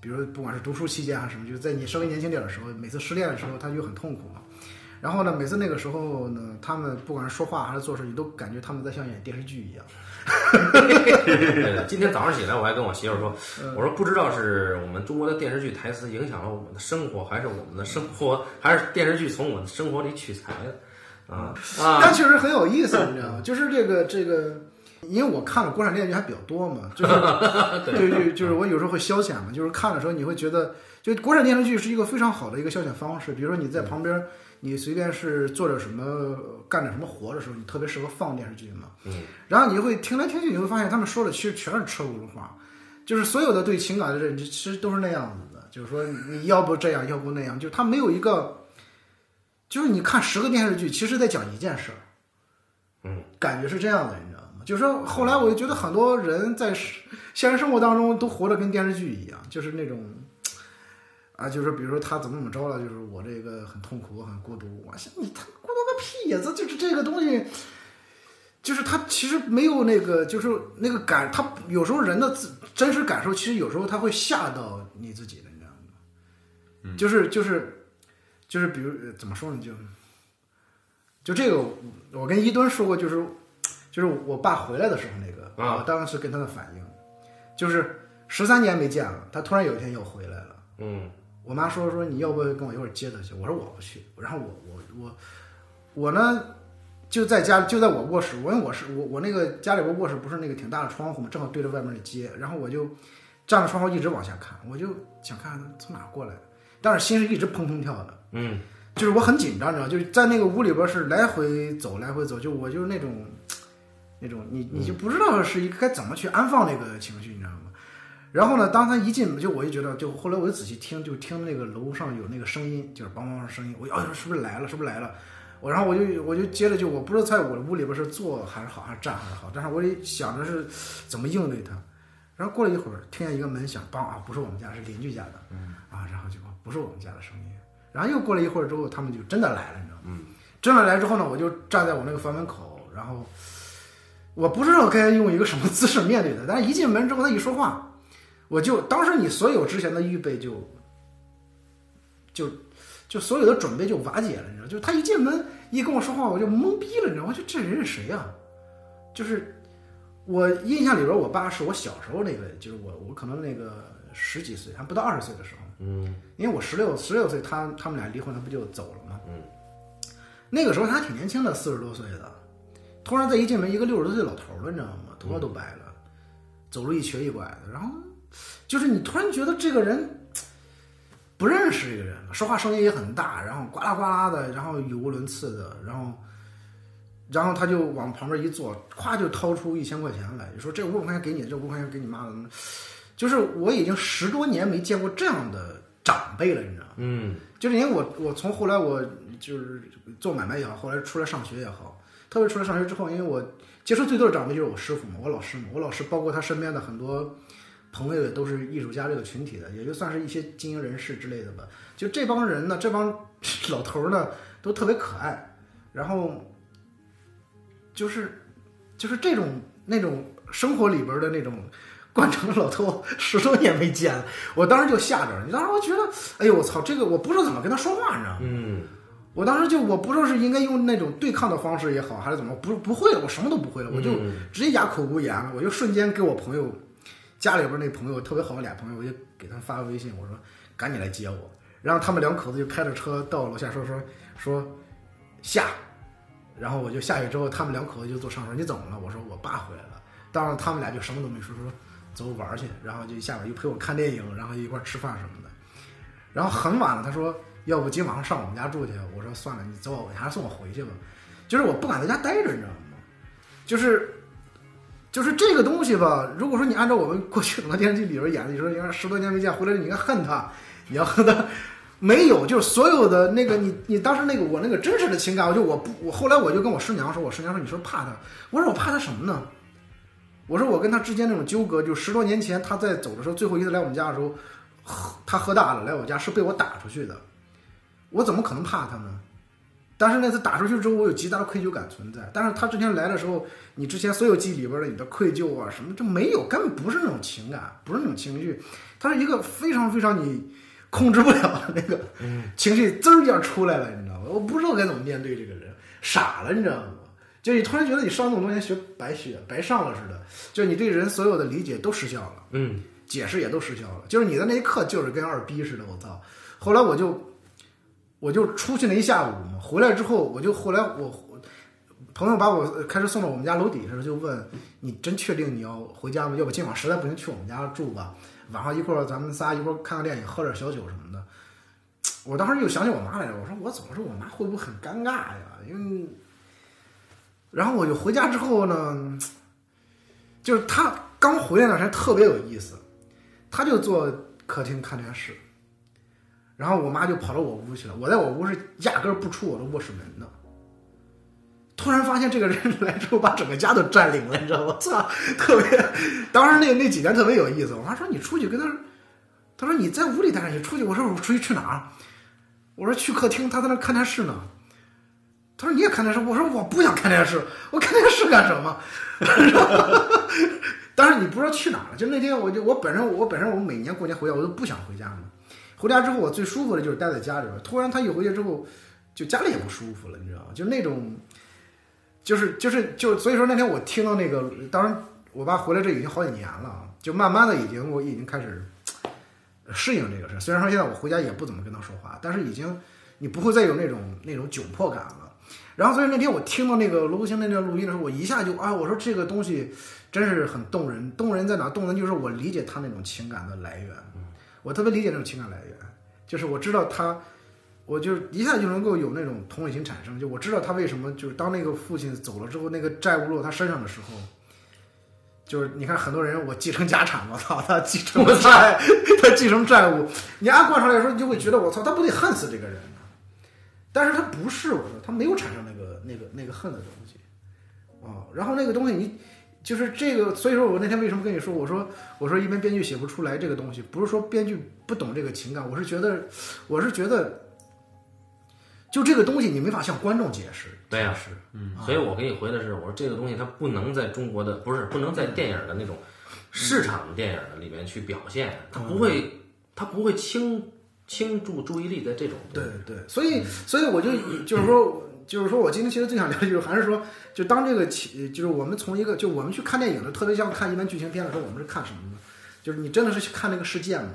比如说不管是读书期间还是什么，就是在你稍微年轻点儿的时候，每次失恋的时候，她就很痛苦嘛。然后呢，每次那个时候呢，她们不管是说话还是做事，你都感觉她们在像演电视剧一样。对对，今天早上起来我还跟我媳妇说，嗯我说不知道是我们中国的电视剧台词影响了我们的生活，还是我们的生活，还是电视剧从我们的生活里取材的啊啊！但确实很有意思，你知道吗？就是这个这个，因为我看的国产电视剧还比较多嘛，就是 对对，就是我有时候会消遣嘛，就是看的时候你会觉得，就国产电视剧是一个非常好的一个消遣方式。比如说你在旁边，你随便是做点什么、干点什么活的时候，你特别适合放电视剧嘛。嗯。然后你会听来听去，你会发现他们说的其实全是车轱辘话，就是所有的对情感的认知其实都是那样子的，就是说你要不这样，要不那样，就是他没有一个。就是你看十个电视剧，其实在讲一件事儿，嗯，感觉是这样的，你知道吗？就是说后来我就觉得很多人在现实生活当中都活得跟电视剧一样，就是那种，啊，就是比如说他怎么怎么着了，就是我这个很痛苦，我很孤独，我想你他孤独个屁呀！这就是这个东西，就是他其实没有那个，就是那个感，他有时候人的自真实感受，其实有时候他会吓到你自己的，你知道吗？就是就是就是比如呃怎么说呢，就就这个，我跟伊敦说过，就是就是我爸回来的时候那个，啊我当时跟他的反应，就是十三年没见了，他突然有一天又回来了。嗯我妈说说你要不跟我一会儿接她去？我说我不去。然后我我我我呢就在家就在我卧室，我因为我是我我那个家里边卧室不是那个挺大的窗户嘛，正好对着外面的街，然后我就站着窗户一直往下看，我就想看看他从哪儿过来，但是心是一直砰砰跳的。嗯就是我很紧张，你知道，就是在那个屋里边是来回走，来回走，就我就是那种，那种你你就不知道是一该怎么去安放那个情绪？然后呢，当他一进门，就我就觉得，就后来我就仔细听，就听那个楼上有那个声音，就是梆梆梆声音，我就哎呦是不是来了，是不是来了？我然后我就我就接着就我不知道在我屋里边是坐还是好还是站还是好，但是我得想着是怎么应对他。然后过了一会儿，听见一个门响，梆啊，不是我们家，是邻居家的，啊，然后就不是我们家的声音。然后又过了一会儿之后，他们就真的来了，你知道吗？嗯，真的来之后呢，我就站在我那个房门口，然后我不知道该用一个什么姿势面对他，但是一进门之后，他一说话，我就当时你所有之前的预备就就就所有的准备就瓦解了，你知道？就是他一进门一跟我说话，我就懵逼了，你知道吗？就这人是谁呀、就是我印象里边，我爸是我小时候那个，就是我我可能那个十几岁，还不到二十岁的时候。嗯因为我十六十六岁，他他们俩离婚，他不就走了吗？嗯，那个时候他还挺年轻的，四十多岁的，突然再一进门，一个六十多岁老头了，你知道吗？头发都白了，走路一瘸一拐的，然后就是你突然觉得这个人不认识这个人了，说话声音也很大，然后呱啦呱啦的，然后语无伦次的，然后然后他就往旁边一坐，咵就掏出一千块钱来，说这五百块钱给你，这五百块钱给你妈的。就是我已经十多年没见过这样的长辈了，你知道吗？嗯就是因为我我从后来我就是做买卖也好，后来出来上学也好，特别出来上学之后，因为我接触最多的长辈就是我师傅嘛，我老师嘛，我老师包括他身边的很多朋友也都是艺术家这个群体的，也就算是一些精英人士之类的吧。就这帮人呢，这帮 老头儿呢，都特别可爱，然后就是就是这种那种生活里边的那种。惯常的老头十多年没见了，我当时就吓着了。你当时我觉得，哎呦我操，这个我不知道怎么跟他说话，你知道吗？嗯我当时就我不知道是应该用那种对抗的方式也好，还是怎么，不不会了，我什么都不会了，我就嗯直接哑口无言了，我就瞬间给我朋友家里边那朋友特别好俩朋友，我就给他们发个微信，我说赶紧来接我，然后他们两口子就开着车到楼下说说说下，然后我就下去之后，他们两口子就坐上说你怎么了？我说我爸回来了，当然他们俩就什么都没说，说走玩去，然后就下边又陪我看电影，然后一块吃饭什么的。然后很晚了，他说要不今晚上上我们家住去？我说算了，你走，你还是送我回去吧。就是我不敢在家待着，你知道吗？就是就是这个东西吧。如果说你按照我们过去很多电视剧里边演的，你说你看十多年没见回来，你应该恨他，你要恨他。没有，就是所有的那个你 你当时那个我那个真实的情感，我就我不我后来我就跟我师娘说，我师娘说你说怕他，我说我怕他什么呢？我说我跟他之间那种纠葛，就十多年前他在走的时候，最后一次来我们家的时候，喝他喝大了来我家是被我打出去的，我怎么可能怕他呢？但是那次打出去之后，我有极大的愧疚感存在。但是他之前来的时候，你之前所有记忆里边的你的愧疚啊什么就没有，根本不是那种情感，不是那种情绪，他是一个非常非常你控制不了的那个 情绪，滋儿一下出来了，你知道吗？我不知道该怎么面对这个人，傻了，你知道吗？就你突然觉得你上那么多年学白学白上了似的，就你对人所有的理解都失效了。嗯，解释也都失效了。就是你的那一刻就是跟二逼似的，我操！后来我就我就出去那一下午嘛，回来之后我就后来我朋友把我开车送到我们家楼底下，就问你真确定你要回家吗？要不今晚实在不行去我们家住吧，晚上一块儿咱们仨一块儿看看电影，喝点小酒什么的。我当时又想起我妈来着，我说我怎么说我妈会不会很尴尬呀？因为然后我就回家之后呢，就是她刚回来那时特别有意思，她就坐客厅看电视，然后我妈就跑到我屋去了。我在我屋是压根儿不出我的卧室门的。突然发现这个人 来之后，把整个家都占领了，你知道吗？操，特别。当时那那几年特别有意思。我妈说你出去跟他，他说你在屋里待着，你出去。我说我出去去哪儿？我说去客厅，他在那看电视呢。他说你也看电视？我说我不想看电视，我看电视干什么？当时你不知道去哪儿了。就那天我就我本身我本身我每年过年回家我都不想回家嘛。回家之后我最舒服的就是待在家里边。突然他一回去之后，就家里也不舒服了，你知道吗？就那种，就是就是就所以说那天我听到那个，当然我爸回来这已经好几年了，就慢慢的已经我已经开始适应这个事。虽然说现在我回家也不怎么跟他说话，但是已经你不会再有那种那种窘迫感了。然后，所以那天我听到那个罗伯星那段录音的时候，我一下就啊，我说这个东西真是很动人。动人在哪？动人就是我理解他那种情感的来源，我特别理解那种情感来源，就是我知道他，我就一下就能够有那种同理心产生。就我知道他为什么，就是当那个父亲走了之后，那个债务落他身上的时候，就是你看很多人，我继承家产，我 操，他继承债，他继承债务，你按惯常来说，你就会觉得我操，他不得恨死这个人。但是他不是，我说他没有产生那个那个那个恨的东西，啊，然后那个东西你就是这个，所以说我那天为什么跟你说，我说我说一般编剧写不出来这个东西，不是说编剧不懂这个情感，我是觉得我是觉得，就这个东西你没法向观众解释，对呀是，嗯，所以我给你回的是，我说这个东西它不能在中国的不是不能在电影的那种市场电影的里面去表现，它不会它不会倾。倾注注意力在这种对对，所以所以我就就是说 就是说我今天其实最想聊就是还是说就当这个起就是我们从一个就我们去看电影的特别像看一般剧情片的时候我们是看什么呢？就是你真的是去看那个事件吗？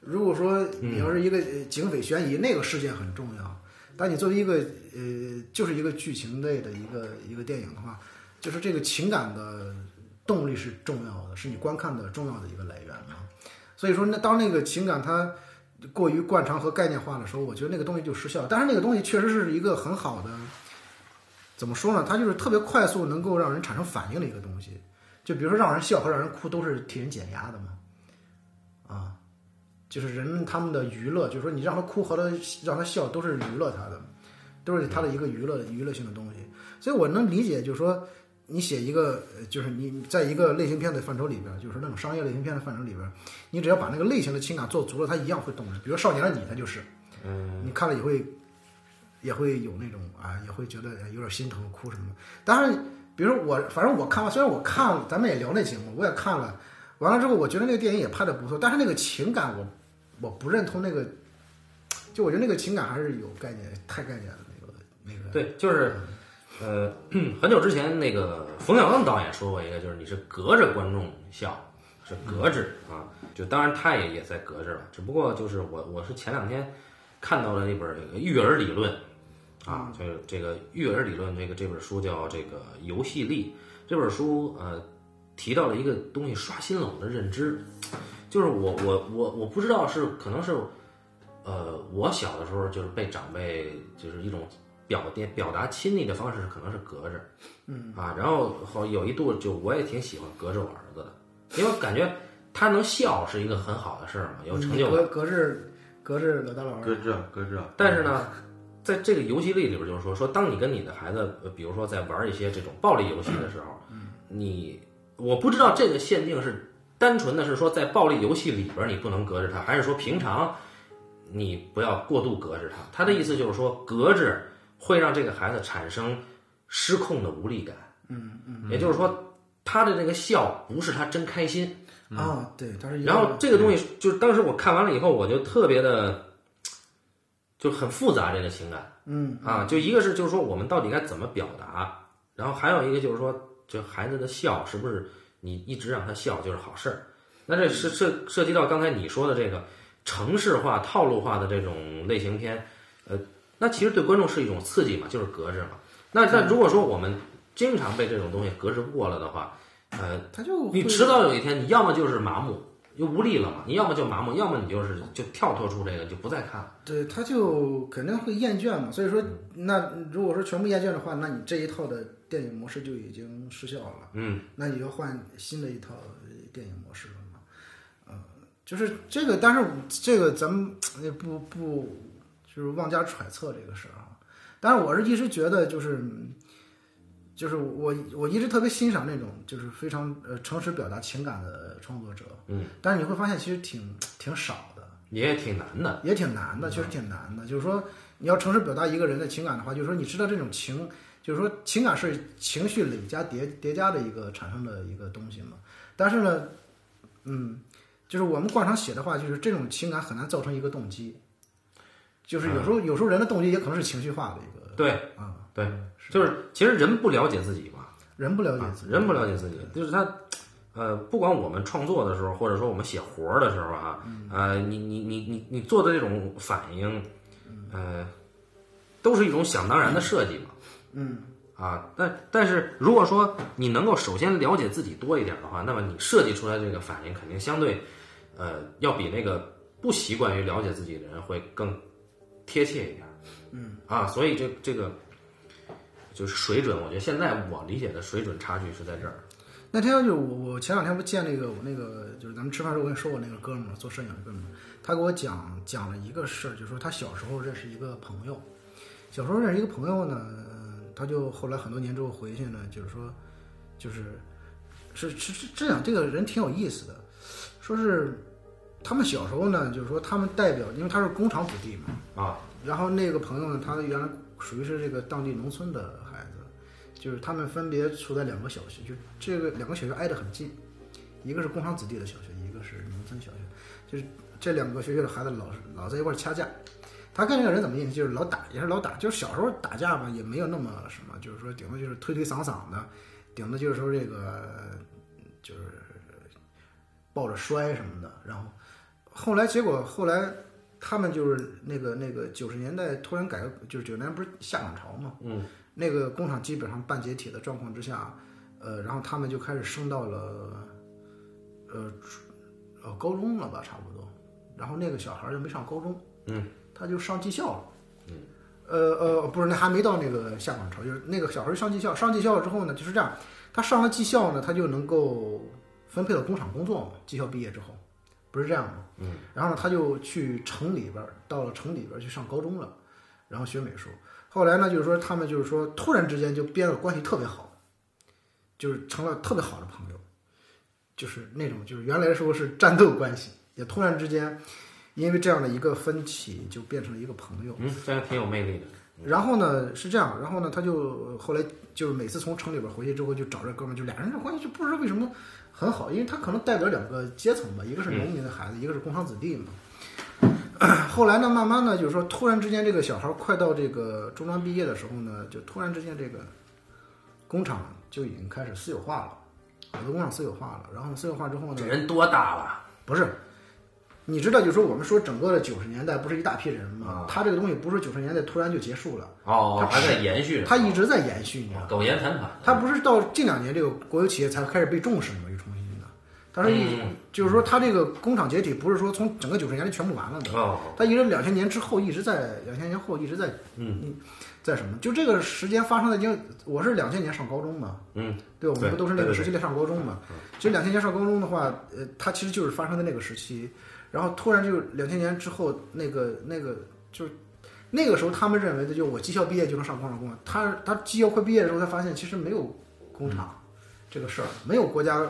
如果说你要是一个警匪悬疑，那个事件很重要。但你作为一个呃就是一个剧情类的一个一个电影的话，就是这个情感的动力是重要的，是你观看的重要的一个来源啊。所以说那当那个情感它。过于惯常和概念化的时候，我觉得那个东西就失效。但是那个东西确实是一个很好的，怎么说呢？它就是特别快速能够让人产生反应的一个东西。就比如说让人笑和让人哭都是替人减压的嘛，啊，就是人他们的娱乐，就是说你让他哭和他让他笑都是娱乐他的，都是他的一个娱乐娱乐性的东西。所以我能理解，就是说。你写一个，就是你在一个类型片的范畴里边，就是那种商业类型片的范畴里边，你只要把那个类型的情感做足了，它一样会动人。比如《少年的你》，它就是，嗯，你看了也会，也会有那种啊，也会觉得有点心疼、哭什么的。当然，比如说我，反正我看完，虽然我看了，咱们也聊那节目，我也看了，完了之后，我觉得那个电影也拍的不错，但是那个情感，我我不认同那个，就我觉得那个情感还是有概念，太概念了，那个那个。对，就是。呃，很久之前，那个冯小刚导演说过一个，就是你是隔着观众笑，是隔着啊。就当然他也也在隔着了，只不过就是我我是前两天看到了那本这个育儿理论啊，就是这个育儿理论这个这本书叫这个游戏力这本书呃提到了一个东西，刷新了我的认知，就是我我我我不知道是可能是，呃，我小的时候就是被长辈就是一种表电表达亲昵的方式，可能是隔着，嗯啊，然后好有一度就我也挺喜欢隔着我儿子的，因为感觉他能笑是一个很好的事儿嘛，有成就感。隔隔着隔着老大老二，隔着隔着，但是呢，在这个游戏里里边，就是说，说当你跟你的孩子，呃比如说在玩一些这种暴力游戏的时候，嗯你我不知道这个限定是单纯的是说在暴力游戏里边你不能隔着他，还是说平常你不要过度隔着他？他的意思就是说，隔着会让这个孩子产生失控的无力感。嗯嗯，也就是说，他的这个笑不是他真开心。啊，对，他是然后这个东西，就是当时我看完了以后，我就特别的，就很复杂这个情感。嗯啊，就一个是就是说我们到底该怎么表达，然后还有一个就是说，就孩子的笑是不是你一直让他笑就是好事儿？那这是涉涉及到刚才你说的这个城市化、套路化的这种类型片，呃，那其实对观众是一种刺激嘛，就是隔着嘛。那那如果说我们经常被这种东西隔着过了的话，呃，他就你迟早有一天，你要么就是麻木又无力了嘛，你要么就麻木，要么你就是就跳脱出这个就不再看了。对，他就肯定会厌倦嘛。所以说，那如果说全部厌倦的话，那你这一套的电影模式就已经失效了。嗯，那你就换新的一套电影模式了嘛。呃，就是这个，但是这个咱们也不不就是妄加揣测这个事儿啊。但是我是一直觉得，就是就是我我一直特别欣赏那种就是非常呃诚实表达情感的创作者。嗯，但是你会发现其实挺挺少的。也挺难的。也挺难的，确实挺难的。就是说，你要诚实表达一个人的情感的话，就是说，你知道这种情，就是说，情感是情绪累加叠叠加的一个产生的一个东西嘛。但是呢，嗯，就是我们惯常写的话，就是这种情感很难造成一个动机。就是有时候，有时候人的动机也可能是情绪化的一个对啊，对，就是其实人不了解自己嘛，人不了解自己，人不了解自己，就是他，呃，不管我们创作的时候，或者说我们写活儿的时候啊，呃，你你你你你做的这种反应，呃，都是一种想当然的设计嘛。嗯，啊，但但是如果说你能够首先了解自己多一点的话，那么你设计出来这个反应肯定相对，呃，要比那个不习惯于了解自己的人会更贴切一点。嗯，啊，所以这这个就是水准，我觉得现在我理解的水准差距是在这儿。那天就我我前两天不见那个我那个就是咱们吃饭时候我跟你说过那个哥们儿做摄影的哥们儿，他给我讲讲了一个事儿，就是说他小时候认识一个朋友，小时候认识一个朋友呢，呃他就后来很多年之后回去呢，就是说就是是是是这样，这个人挺有意思的，说是他们小时候呢，就是说他们代表，因为他是工厂子弟嘛，啊，然后那个朋友呢，他原来属于是这个当地农村的孩子，就是他们分别处在两个小学，就这个两个小学挨得很近，一个是工厂子弟的小学，一个是农村小学，就是这两个学校的孩子老是老在一块掐架。他跟这个人怎么印，就是老打，也是老打，就是小时候打架吧，也没有那么什么，就是说顶多就是推推搡搡的，顶多就是说这个就是抱着摔什么的。然后后来结果后来他们就是那个那个九十年代突然改革，就是九十年代不是下岗潮嘛，嗯，那个工厂基本上半解体的状况之下，呃，然后他们就开始升到了呃高中了吧，差不多。然后那个小孩就没上高中，嗯，他就上技校了。嗯，呃呃，不是，那还没到那个下岗潮，就是那个小孩上技校，上技校了之后呢，就是这样，他上了技校呢，他就能够分配到工厂工作嘛。技校毕业之后，不是这样吗？嗯，然后呢，他就去城里边儿，到了城里边儿去上高中了，然后学美术。后来呢，就是说他们就是说突然之间就变得关系特别好，就是成了特别好的朋友，就是那种就是原来的时候是战斗关系，也突然之间因为这样的一个分歧就变成了一个朋友。嗯，这样挺有魅力的。然后呢是这样，然后呢他就后来就是每次从城里边回去之后就找这哥们儿，就俩人这关系就不知道为什么很好，因为他可能代表两个阶层吧，一个是农民的孩子，一个是工厂子弟嘛。后来呢，慢慢的就是说，突然之间这个小孩快到这个中专毕业的时候呢，就突然之间这个工厂就已经开始私有化了，好多工厂私有化了。然后私有化之后呢这，人多大了？不是，你知道，就是说我们说整个的九十年代不是一大批人吗啊？他这个东西不是九十年代突然就结束了，哦，他还在延续他。一直在延续，你知道吗？苟延残喘。他不是到近两年这个国有企业才开始被重视嘛？他说一、嗯就是说他这个工厂解体不是说从整个九十年代全部完了的，哦，他一直两千年之后一直在两千年后一直在嗯在什么？就这个时间发生在因为我是两千年上高中嘛，嗯，对，我们不都是那个时期在上高中嘛？其实两千年上高中的话，呃，它其实就是发生在那个时期，然后突然就两千年之后，那个那个就是那个时候他们认为的，就我技校毕业就能上工厂工了。他他技校快毕业的时候，才发现其实没有工厂这个事儿，没有国家。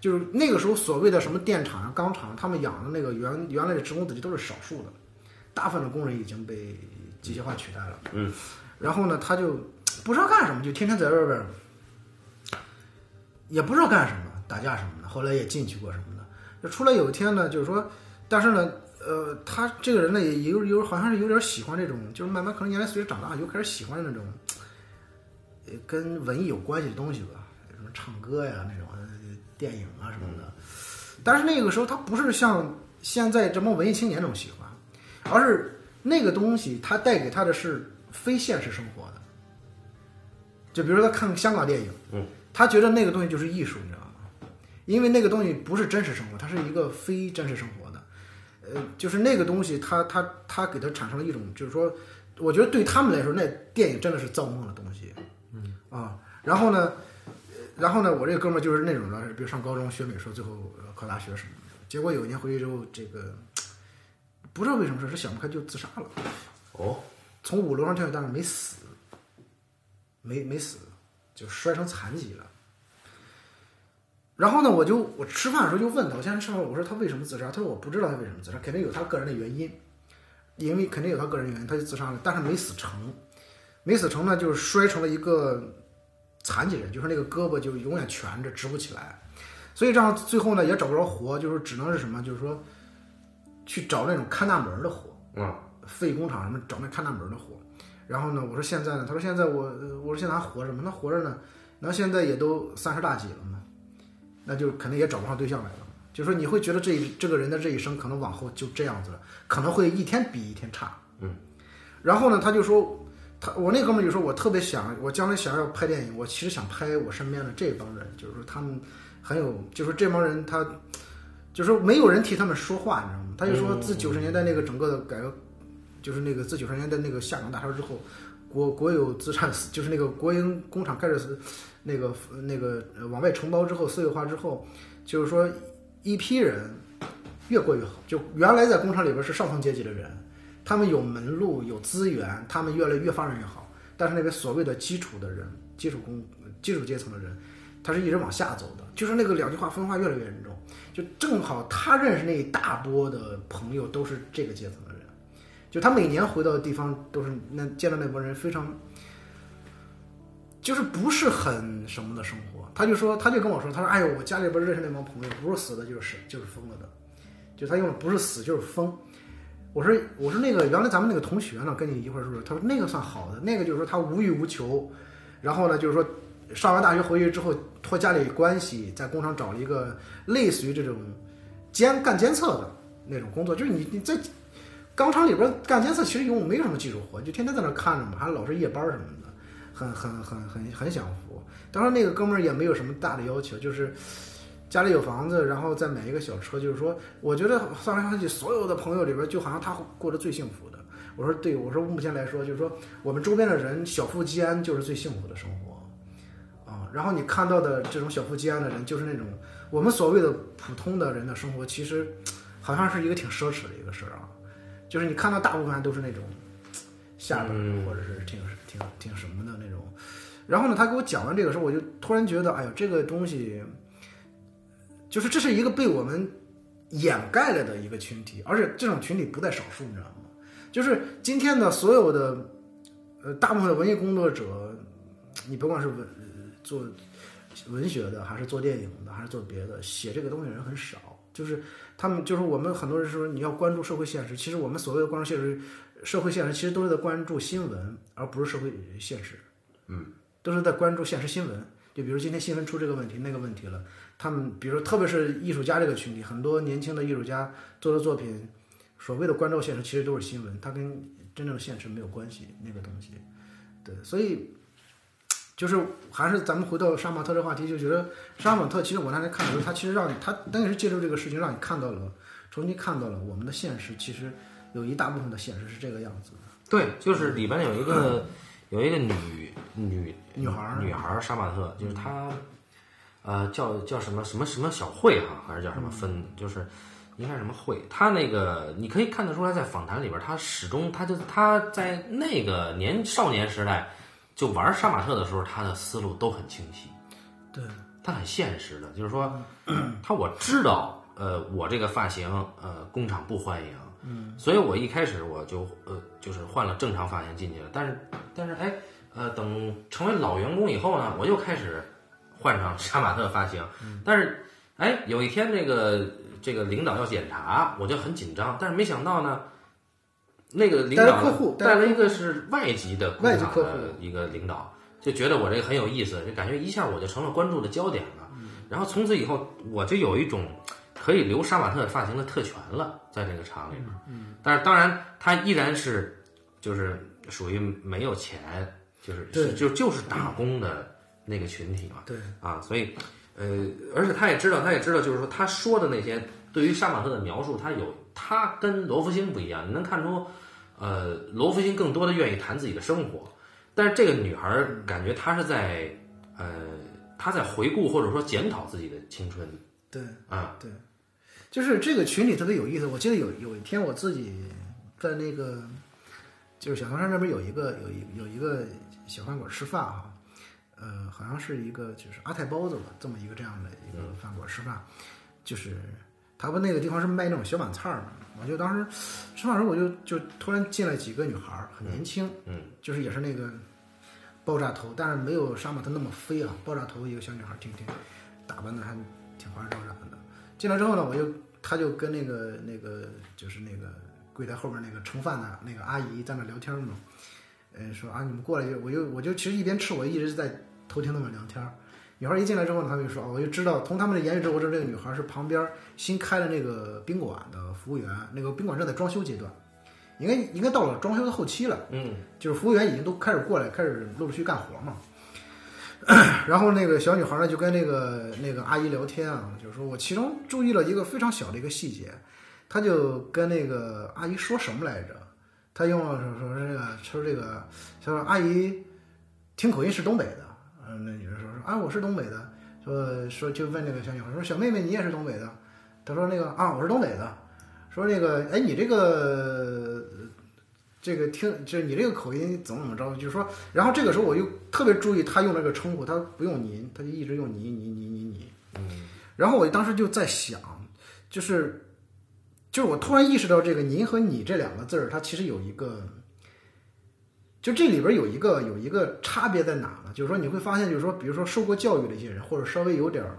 就是那个时候所谓的什么电厂啊、钢厂，他们养的那个原原来的职工子弟都是少数的，大部分的工人已经被机械化取代了。嗯，然后呢，他就不知道干什么，就天天在外边，也不知道干什么，打架什么的。后来也进去过什么的。就出来有一天呢，就是说，但是呢，呃，他这个人呢，也有有好像是有点喜欢这种，就是慢慢可能年龄随着长大，又开始喜欢那种，呃，跟文艺有关系的东西吧，什么唱歌呀那种，呃电影啊什么的。但是那个时候他不是像现在这么文艺青年这种喜欢，而是那个东西它带给他的是非现实生活的。就比如说他看香港电影，嗯，他觉得那个东西就是艺术，你知道吗？因为那个东西不是真实生活，它是一个非真实生活的，呃，就是那个东西它，它它给他产生了一种，就是说，我觉得对他们来说，那电影真的是造梦的东西，嗯啊，然后呢，呃然后呢，我这个哥们儿就是那种的，比如上高中学美术，最后呃考大学什么的，结果有一年回去之后，这个不知道为什么事，是想不开就自杀了。哦，从五楼上跳下，但是没死，没没死，就摔成残疾了。然后呢，我就我吃饭的时候就问他，我现在吃饭，我说他为什么自杀？他说我不知道他为什么自杀，肯定有他个人的原因，因为肯定有他个人原因，他就自杀了，但是没死成，没死成呢，就是摔成了一个残疾人，就是那个胳膊就永远蜷着，直不起来，所以这样最后呢也找不着活，就是只能是什么，就是说去找那种看大门的活。嗯废工厂什么找那看大门的活。然后呢，我说现在呢，他说现在我呃我说现在还活着吗？那活着呢，那现在也都三十大几了嘛，那就肯定也找不上对象来了。就说你会觉得这一这个人的这一生可能往后就这样子了，可能会一天比一天差。嗯。然后呢，他就说，我那哥们儿就说我特别想，我将来想要拍电影，我其实想拍我身边的这帮人，就是说他们很有，就是这帮人他，就是说没有人替他们说话，你知道吗？他就说自九十年代那个整个的改革，就是那个自九十年代那个下岗大潮之后，国国有资产，就是那个国营工厂开始那个那个往外承包之后，私有化之后，就是说一批人越过越好，就原来在工厂里边是上层阶级的人，他们有门路有资源，他们越来越发展越好，但是那边所谓的基础的人，基础工基础阶层的人，他是一直往下走的，就是那个两极化分化越来越严重。就正好他认识那一大波的朋友都是这个阶层的人，就他每年回到的地方都是那见到那波人非常，就是不是很什么的生活。他就说，他就跟我说，他说：“哎呦，我家里边认识那帮朋友，不是死的就是就是疯了的，就他用的不是死就是疯。”我说：“我说那个原来咱们那个同学呢，跟你一块儿住，他说那个算好的，那个就是说他无欲无求，然后呢就是说上完大学回去之后托家里关系，在工厂找了一个类似于这种监干监测的那种工作，就是你你在钢厂里边干监测，其实有没有什么技术活，就天天在那看着嘛，还老是夜班什么的，很很很很很享福。当时那个哥们儿也没有什么大的要求，就是家里有房子，然后再买一个小车，就是说，我觉得算来算去，所有的朋友里边，就好像他过得最幸福的。我说对，我说目前来说，就是说我们周边的人小富即安就是最幸福的生活啊。然后你看到的这种小富即安的人，就是那种我们所谓的普通的人的生活，其实好像是一个挺奢侈的一个事儿啊。就是你看到大部分都是那种下边儿或者是挺挺挺什么的那种。然后呢，他给我讲完这个时候，我就突然觉得，哎呦，这个东西，就是这是一个被我们掩盖了的一个群体，而且这种群体不在少数，你知道吗？就是今天的所有的，呃，大部分的文艺工作者，你甭管是文呃做文学的，还是做电影的，还是做别的，写这个东西的人很少。就是他们，就是我们很多人说你要关注社会现实，其实我们所谓的关注现实，社会现实其实都是在关注新闻，而不是社会现实。嗯都是在关注现实新闻。就比如今天新闻出这个问题、那个问题了，他们比如说特别是艺术家这个群体，很多年轻的艺术家做的作品，所谓的关照现实，其实都是新闻，它跟真正的现实没有关系。那个东西，对，所以就是还是咱们回到杀马特这话题，就觉得杀马特其实我那天看的时候，他其实让你他等于是借助这个事情让你看到了，重新看到了我们的现实，其实有一大部分的现实是这个样子的。对，就是里边有一个有一个女女女孩儿女孩儿杀马特，就是她，呃，叫叫什么什么什么小慧哈，还是叫什么芬，就是应该是什么慧。他那个你可以看得出来，在访谈里边，他始终他就他在那个年少年时代就玩杀马特的时候，他的思路都很清晰。对，他很现实的，就是说，他我知道，呃，我这个发型，呃，工厂不欢迎，嗯，所以我一开始我就呃，就是换了正常发型进去了，但是但是哎，呃，等成为老员工以后呢，我又开始换上杀马特发型，但是哎，有一天这个这个领导要检查，我就很紧张，但是没想到呢。那个领导带着客户带一个是外籍的工厂外籍客户的一个领导，就觉得我这个很有意思，就感觉一下我就成了关注的焦点了。然后从此以后，我就有一种可以留杀马特发型的特权了，在这个厂里边。嗯，但是当然，他依然是就是属于没有钱，就是对就就是打工的那个群体嘛。对啊，所以呃，而且他也知道，他也知道，就是说他说的那些对于杀马特的描述，他有他跟罗福星不一样，你能看出，呃，罗福星更多的愿意谈自己的生活，但是这个女孩儿感觉她是在呃，她在回顾或者说检讨自己的青春对，啊，对就是这个群里特别有意思。我记得有有一天我自己在那个就是小唐山那边有一个有一有一个小饭馆吃饭哈，呃，好像是一个就是阿泰包子吧，这么一个这样的一个饭馆吃饭，就是他们那个地方是卖那种小板菜儿嘛，我就当时吃饭的时候我就就突然进来几个女孩，很年轻，嗯，就是也是那个爆炸头，但是没有杀马特那么飞啊，爆炸头一个小女孩儿挺挺打扮的还挺花枝招展的。进来之后呢，我就他就跟那个那个就是那个柜台后边那个盛饭的那个阿姨在那聊天嘛，呃说啊你们过来就我就我就其实一边吃我一直在偷听他们聊天儿。女孩一进来之后呢，他们就说，哦我就知道从他们的言语之后，我知道这个女孩是旁边新开的那个宾馆的服务员，那个宾馆正在装修阶段，应该应该到了装修的后期了。嗯，就是服务员已经都开始过来，开始陆陆续续干活嘛。然后那个小女孩呢，就跟那个那个阿姨聊天啊，就是说我其中注意了一个非常小的一个细节，她就跟那个阿姨说什么来着？她用了说说这个说这个，她说阿姨听口音是东北的，嗯，那女的说说啊我是东北的，说说就问那个小女孩说小妹妹你也是东北的？她说那个啊我是东北的，说那个哎你这个这个听，就是你这个口音怎么怎么着，就是说，然后这个时候我就特别注意她用那个称呼，她不用您，她就一直用你你你你你。嗯。然后我当时就在想，就是，就是我突然意识到这个“您”和“你”这两个字儿，它其实有一个，就这里边有一个有一个差别在哪呢？就是说你会发现，就是说，比如说受过教育的一些人，或者稍微有点儿，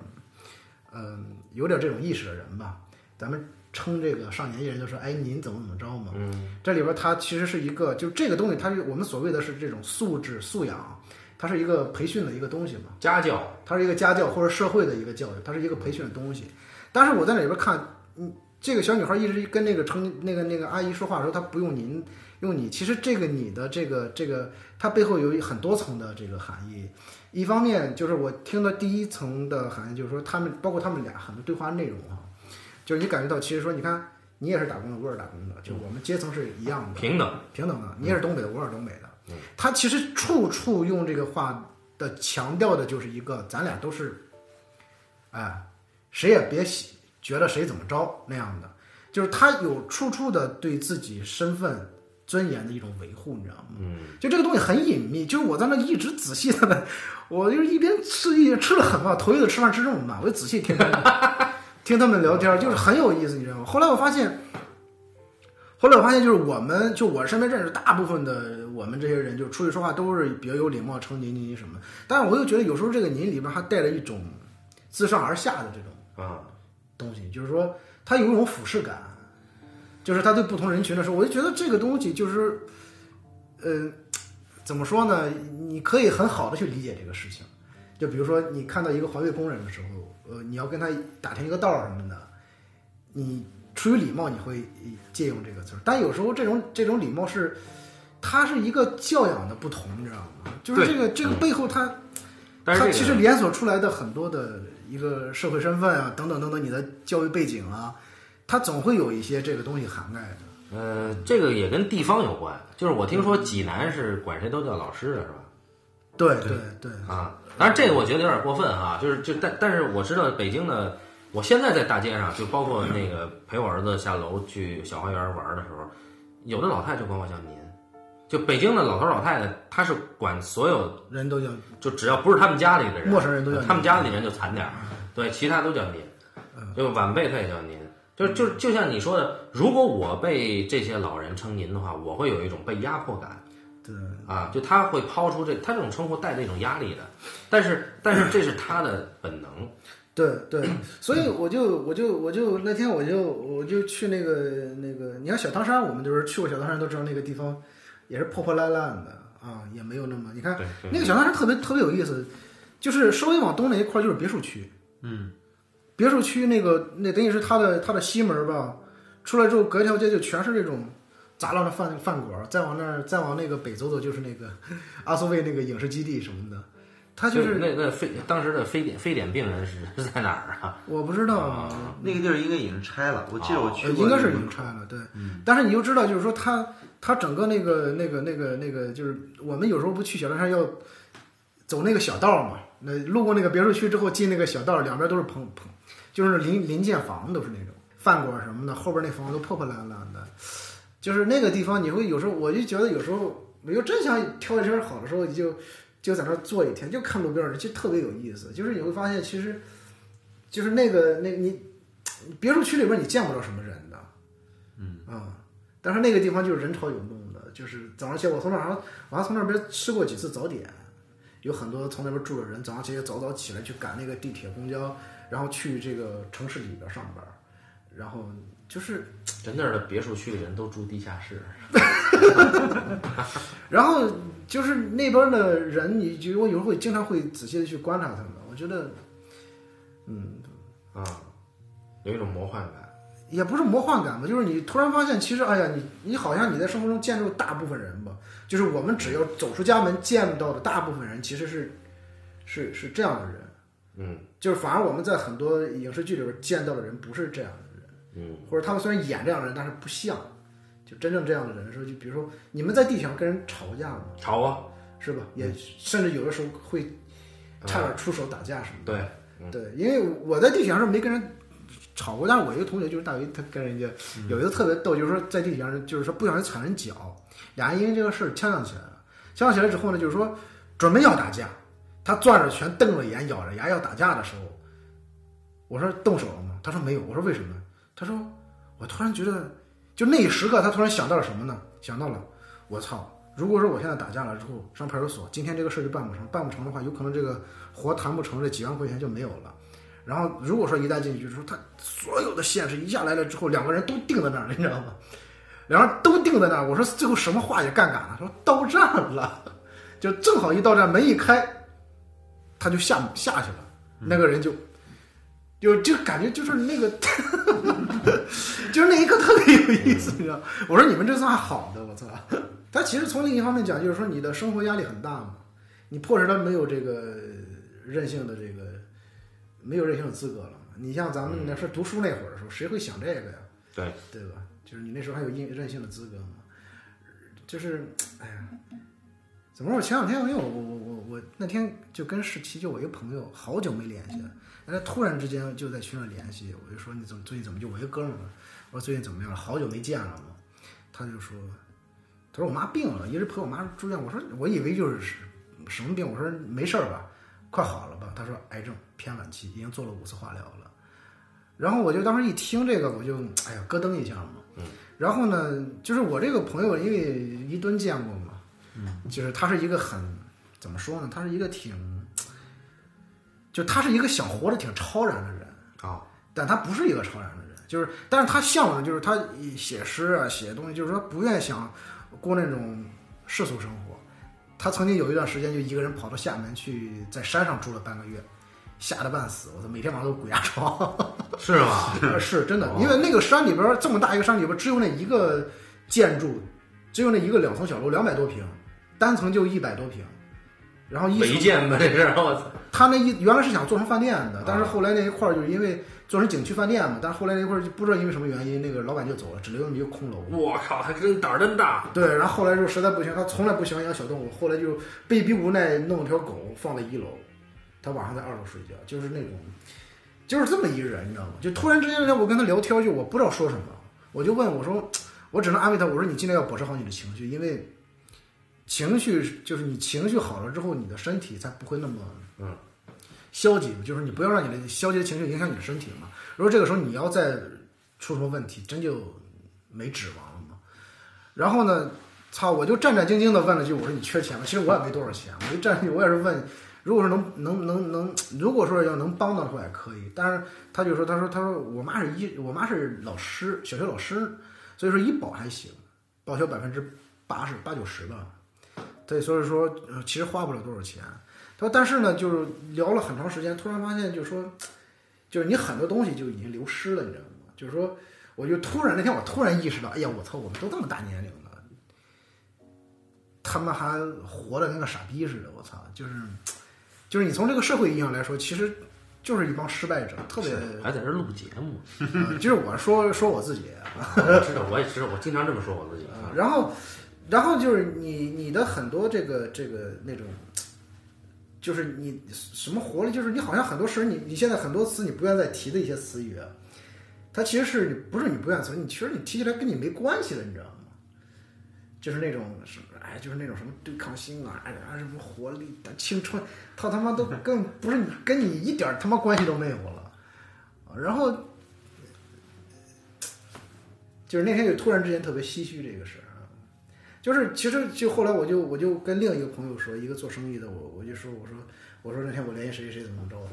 嗯、有点这种意识的人吧，咱们称这个上年纪人就说，哎，您怎么怎么着嘛。嗯，这里边它其实是一个，就这个东西，它是我们所谓的是这种素质素养，它是一个培训的一个东西嘛。家教，它是一个家教或者社会的一个教育，它是一个培训的东西。但是我在那里边看，嗯，这个小女孩一直跟那个成那个那个阿姨说话的时候，她不用您，用你。其实这个你的这个这个，它背后有很多层的这个含义。一方面就是我听的第一层的含义，就是说他们包括他们俩很多对话内容啊，就是你感觉到其实说，你看你也是打工的，我也是打工的，就我们阶层是一样的，平等，平等的，你也是东北的，我也是东北的。他其实处处用这个话的强调的就是一个，咱俩都是，哎，谁也别喜觉得谁怎么着那样的，就是他有处处的对自己身份尊严的一种维护，你知道吗？嗯，就这个东西很隐秘，就是我在那一直仔细的，我就是一边吃一边吃了很慢，头一次吃饭吃这么慢，我就仔细听他们 听他们聊天，就是很有意思，你知道吗？后来我发现。后来我发现，就是我们就我身边认识大部分的我们这些人，就出去说话都是比较有礼貌，称您您您什么。但是我又觉得有时候这个您里边还带着一种自上而下的这种啊，东西，就是说他有一种俯视感，就是他对不同人群的时候，我就觉得这个东西就是，呃，怎么说呢？你可以很好的去理解这个事情。就比如说你看到一个环卫工人的时候，呃，你要跟他打听一个道儿什么的，你出于礼貌你会借用这个词儿，但有时候这种这种礼貌是。它是一个教养的不同，你知道吗？就是这个这个背后它，它其实连锁出来的很多的一个社会身份啊，等等等等，你的教育背景啊，它总会有一些这个东西涵盖的。呃，这个也跟地方有关。就是我听说济南是管谁都叫老师的，是吧？对对对，啊，当然这个我觉得有点过分啊，就是就但但是我知道北京的，我现在在大街上，就包括那个陪我儿子下楼去小花园玩的时候，有的老太太就管我叫您，就北京的老头老太太，她是管所有，人都叫就只要不是他们家里的人，陌生人都叫他们家里人就惨点儿，对，其他都叫您，就晚辈他也叫您。就就就像你说的，如果我被这些老人称您的话，我会有一种被压迫感。对啊，就他会抛出这，他这种称呼带着一种压力的，但是但是这是他的本能，对对，所以我就我就我就那天我就我就去那个那个，你看小汤山，我们就是去过小汤山都知道那个地方也是破破烂烂的啊，也没有那么你看那个小汤山特别特别有意思，就是稍微往东那一块就是别墅区，嗯，别墅区那个那等于是它的它的西门吧，出来之后隔一条街就全是这种杂乱的饭饭馆儿，再往那儿再往那个北走走就是那个阿苏卫那个影视基地什么的，他就是那那非当时的非典非典病人是是在哪儿啊？我不知道啊。那个地儿应该已经拆了，我记得我去过。呃应该是已经拆了，对。但是你就知道，就是说他他整个那个那个那个那个，就是我们有时候不去小凉山要走那个小道嘛，那路过那个别墅区之后进那个小道，两边都是棚棚，就是临临建房都是那种饭馆什么的，后边那房子都破破烂烂的，就是那个地方你会有时候我就觉得有时候我就真想挑一身好的时候，你就就在那儿坐一天，就看路边儿，就特别有意思。就是你会发现，其实就是那个那个你别墅区里边你见不着什么人的，嗯啊，但是那个地方就是人潮涌动的，就是早上起来我从那上我还从那边吃过几次早点，有很多从那边住的人早上起来早早起来去赶那个地铁公交，然后去这个城市里边上班，然后就是在那儿的别墅区里人都住地下室，然后就是那边的人，你就我有时候会经常会仔细的去观察他们，我觉得嗯啊，有一种魔幻感。也不是魔幻感吧，就是你突然发现，其实哎呀，你你好像你在生活中见到大部分人吧，就是我们只要走出家门见到的大部分人，其实是是是这样的人，嗯。就是反而我们在很多影视剧里边见到的人不是这样的人，嗯，或者他们虽然演这样的人，但是不像，就真正这样的人的时候，就比如说你们在地铁上跟人吵过架吗？吵啊，是吧？也甚至有的时候会差点出手打架什么的。对，对，因为我在地铁上是没跟人吵过，但是我一个同学就是大为他跟人家有一个特别逗，就是说在地铁上就是说不小心踩人脚，俩人因为这个事儿呛呛起来了。呛呛起来之后呢，就是说准备要打架，他攥着拳瞪着眼咬着牙要打架的时候，我说动手了吗？他说没有。我说为什么？他说我突然觉得，就那一时刻他突然想到了什么呢？想到了我操！如果说我现在打架了之后上派出所，今天这个事儿就办不成，办不成的话，有可能这个活谈不成，这几万块钱就没有了。然后如果说一旦进去，就是说他所有的现实一下来了之后，两个人都定在那儿了，你知道吗？两个人都定在那儿。我说最后什么话也干干了，说到站了，就正好一到站门一开，他就下下去了，那个人就就就感觉就是那个，就是那一刻特别有意思，你知道？我说你们这算好的，我操！他其实从另一方面讲，就是说你的生活压力很大嘛，你迫使他没有这个任性的这个没有任性的资格了嘛。你像咱们那时候读书那会儿的时候，谁会想这个呀？对，对吧？就是你那时候还有任任性的资格嘛。就是，哎呀，怎么说？我前两天因为我我我我我那天就跟世奇，就我一个朋友，好久没联系了，他突然之间就在群里联系，我就说你怎么最近怎么就我一个哥们儿，我说最近怎么样了？好久没见了嘛。他就说，他说我妈病了，一直陪我妈住院。我说我以为就是什么病，我说没事儿吧，快好了吧？他说癌症偏晚期，已经做了五次化疗了。然后我就当时一听这个，我就哎呀咯噔一下嘛。嗯。然后呢，就是我这个朋友，因为一吨见过就是他是一个很怎么说呢？他是一个挺，就他是一个想活得挺超然的人啊，但他不是一个超然的人，就是，但是他向往的就是他写诗啊，写东西，就是说不愿意想过那种世俗生活。他曾经有一段时间就一个人跑到厦门去，在山上住了半个月，吓得半死，我操，每天晚上都鬼压床。是吗？呃是真的，因为那个山里边这么大一个山里边，只有那一个建筑只有那一个两层小楼，两百多平，单层就一百多平，然后一层违建吧，这是我操！他那一原来是想做成饭店的，但是后来那一块儿就是因为做成景区饭店嘛，但是后来那一块儿就不知道因为什么原因，那个老板就走了，只留那么一个空楼。我靠，他真胆儿真大。对，然后后来就实在不行，他从来不喜欢养小动物，后来就被逼无奈弄了条狗放在一楼，他晚上在二楼睡觉，就是那种，就是这么一个人，你知道吗？就突然之间我跟他聊天，就我不知道说什么，我就问我说，我只能安慰他，我说你尽量要保持好你的情绪，因为情绪就是你情绪好了之后，你的身体才不会那么嗯消极，就是你不要让你的消极的情绪影响你的身体嘛。如果这个时候你要再出什么问题，真就没指望了嘛。然后呢，操，我就战战兢兢的问了句，我说你缺钱吗？其实我也没多少钱，我就站，我也是问，如果说能能能能，如果说要能帮到的话也可以。但是他就说，他说他说我妈是医，我妈是老师，小学老师，所以说医保还行，报销百分之八十八九十吧。对，所以说呃其实花不了多少钱。他说，但是呢，就是聊了很长时间，突然发现，就是说，就是你很多东西就已经流失了，你知道吗？就是说，我就突然那天我突然意识到，哎呀，我操，我们都这么大年龄了，他们还活的跟个傻逼似的，我操，就是，就是你从这个社会意义上来说，其实就是一帮失败者，特别，还在这录节目，呃就是我说说我自己，我知道，我也知道，我经常这么说我自己。啊，然后，然后就是你你的很多这个这个那种，就是你什么活力，就是你好像很多时候你你现在很多词你不愿再提的一些词语，啊它其实是你不是你不愿词，你其实你提起来跟你没关系的，你知道吗？就是那种什么哎，就是那种什么对抗性啊，哎啊什么活力的青春，他他妈都 更不是你跟你一点他妈关系都没有了，啊然后。就是那天就突然之间特别唏嘘这个事儿啊，就是其实就后来我就我就跟另一个朋友说，一个做生意的，我我就说我说我说那天我联系谁谁谁怎么着的，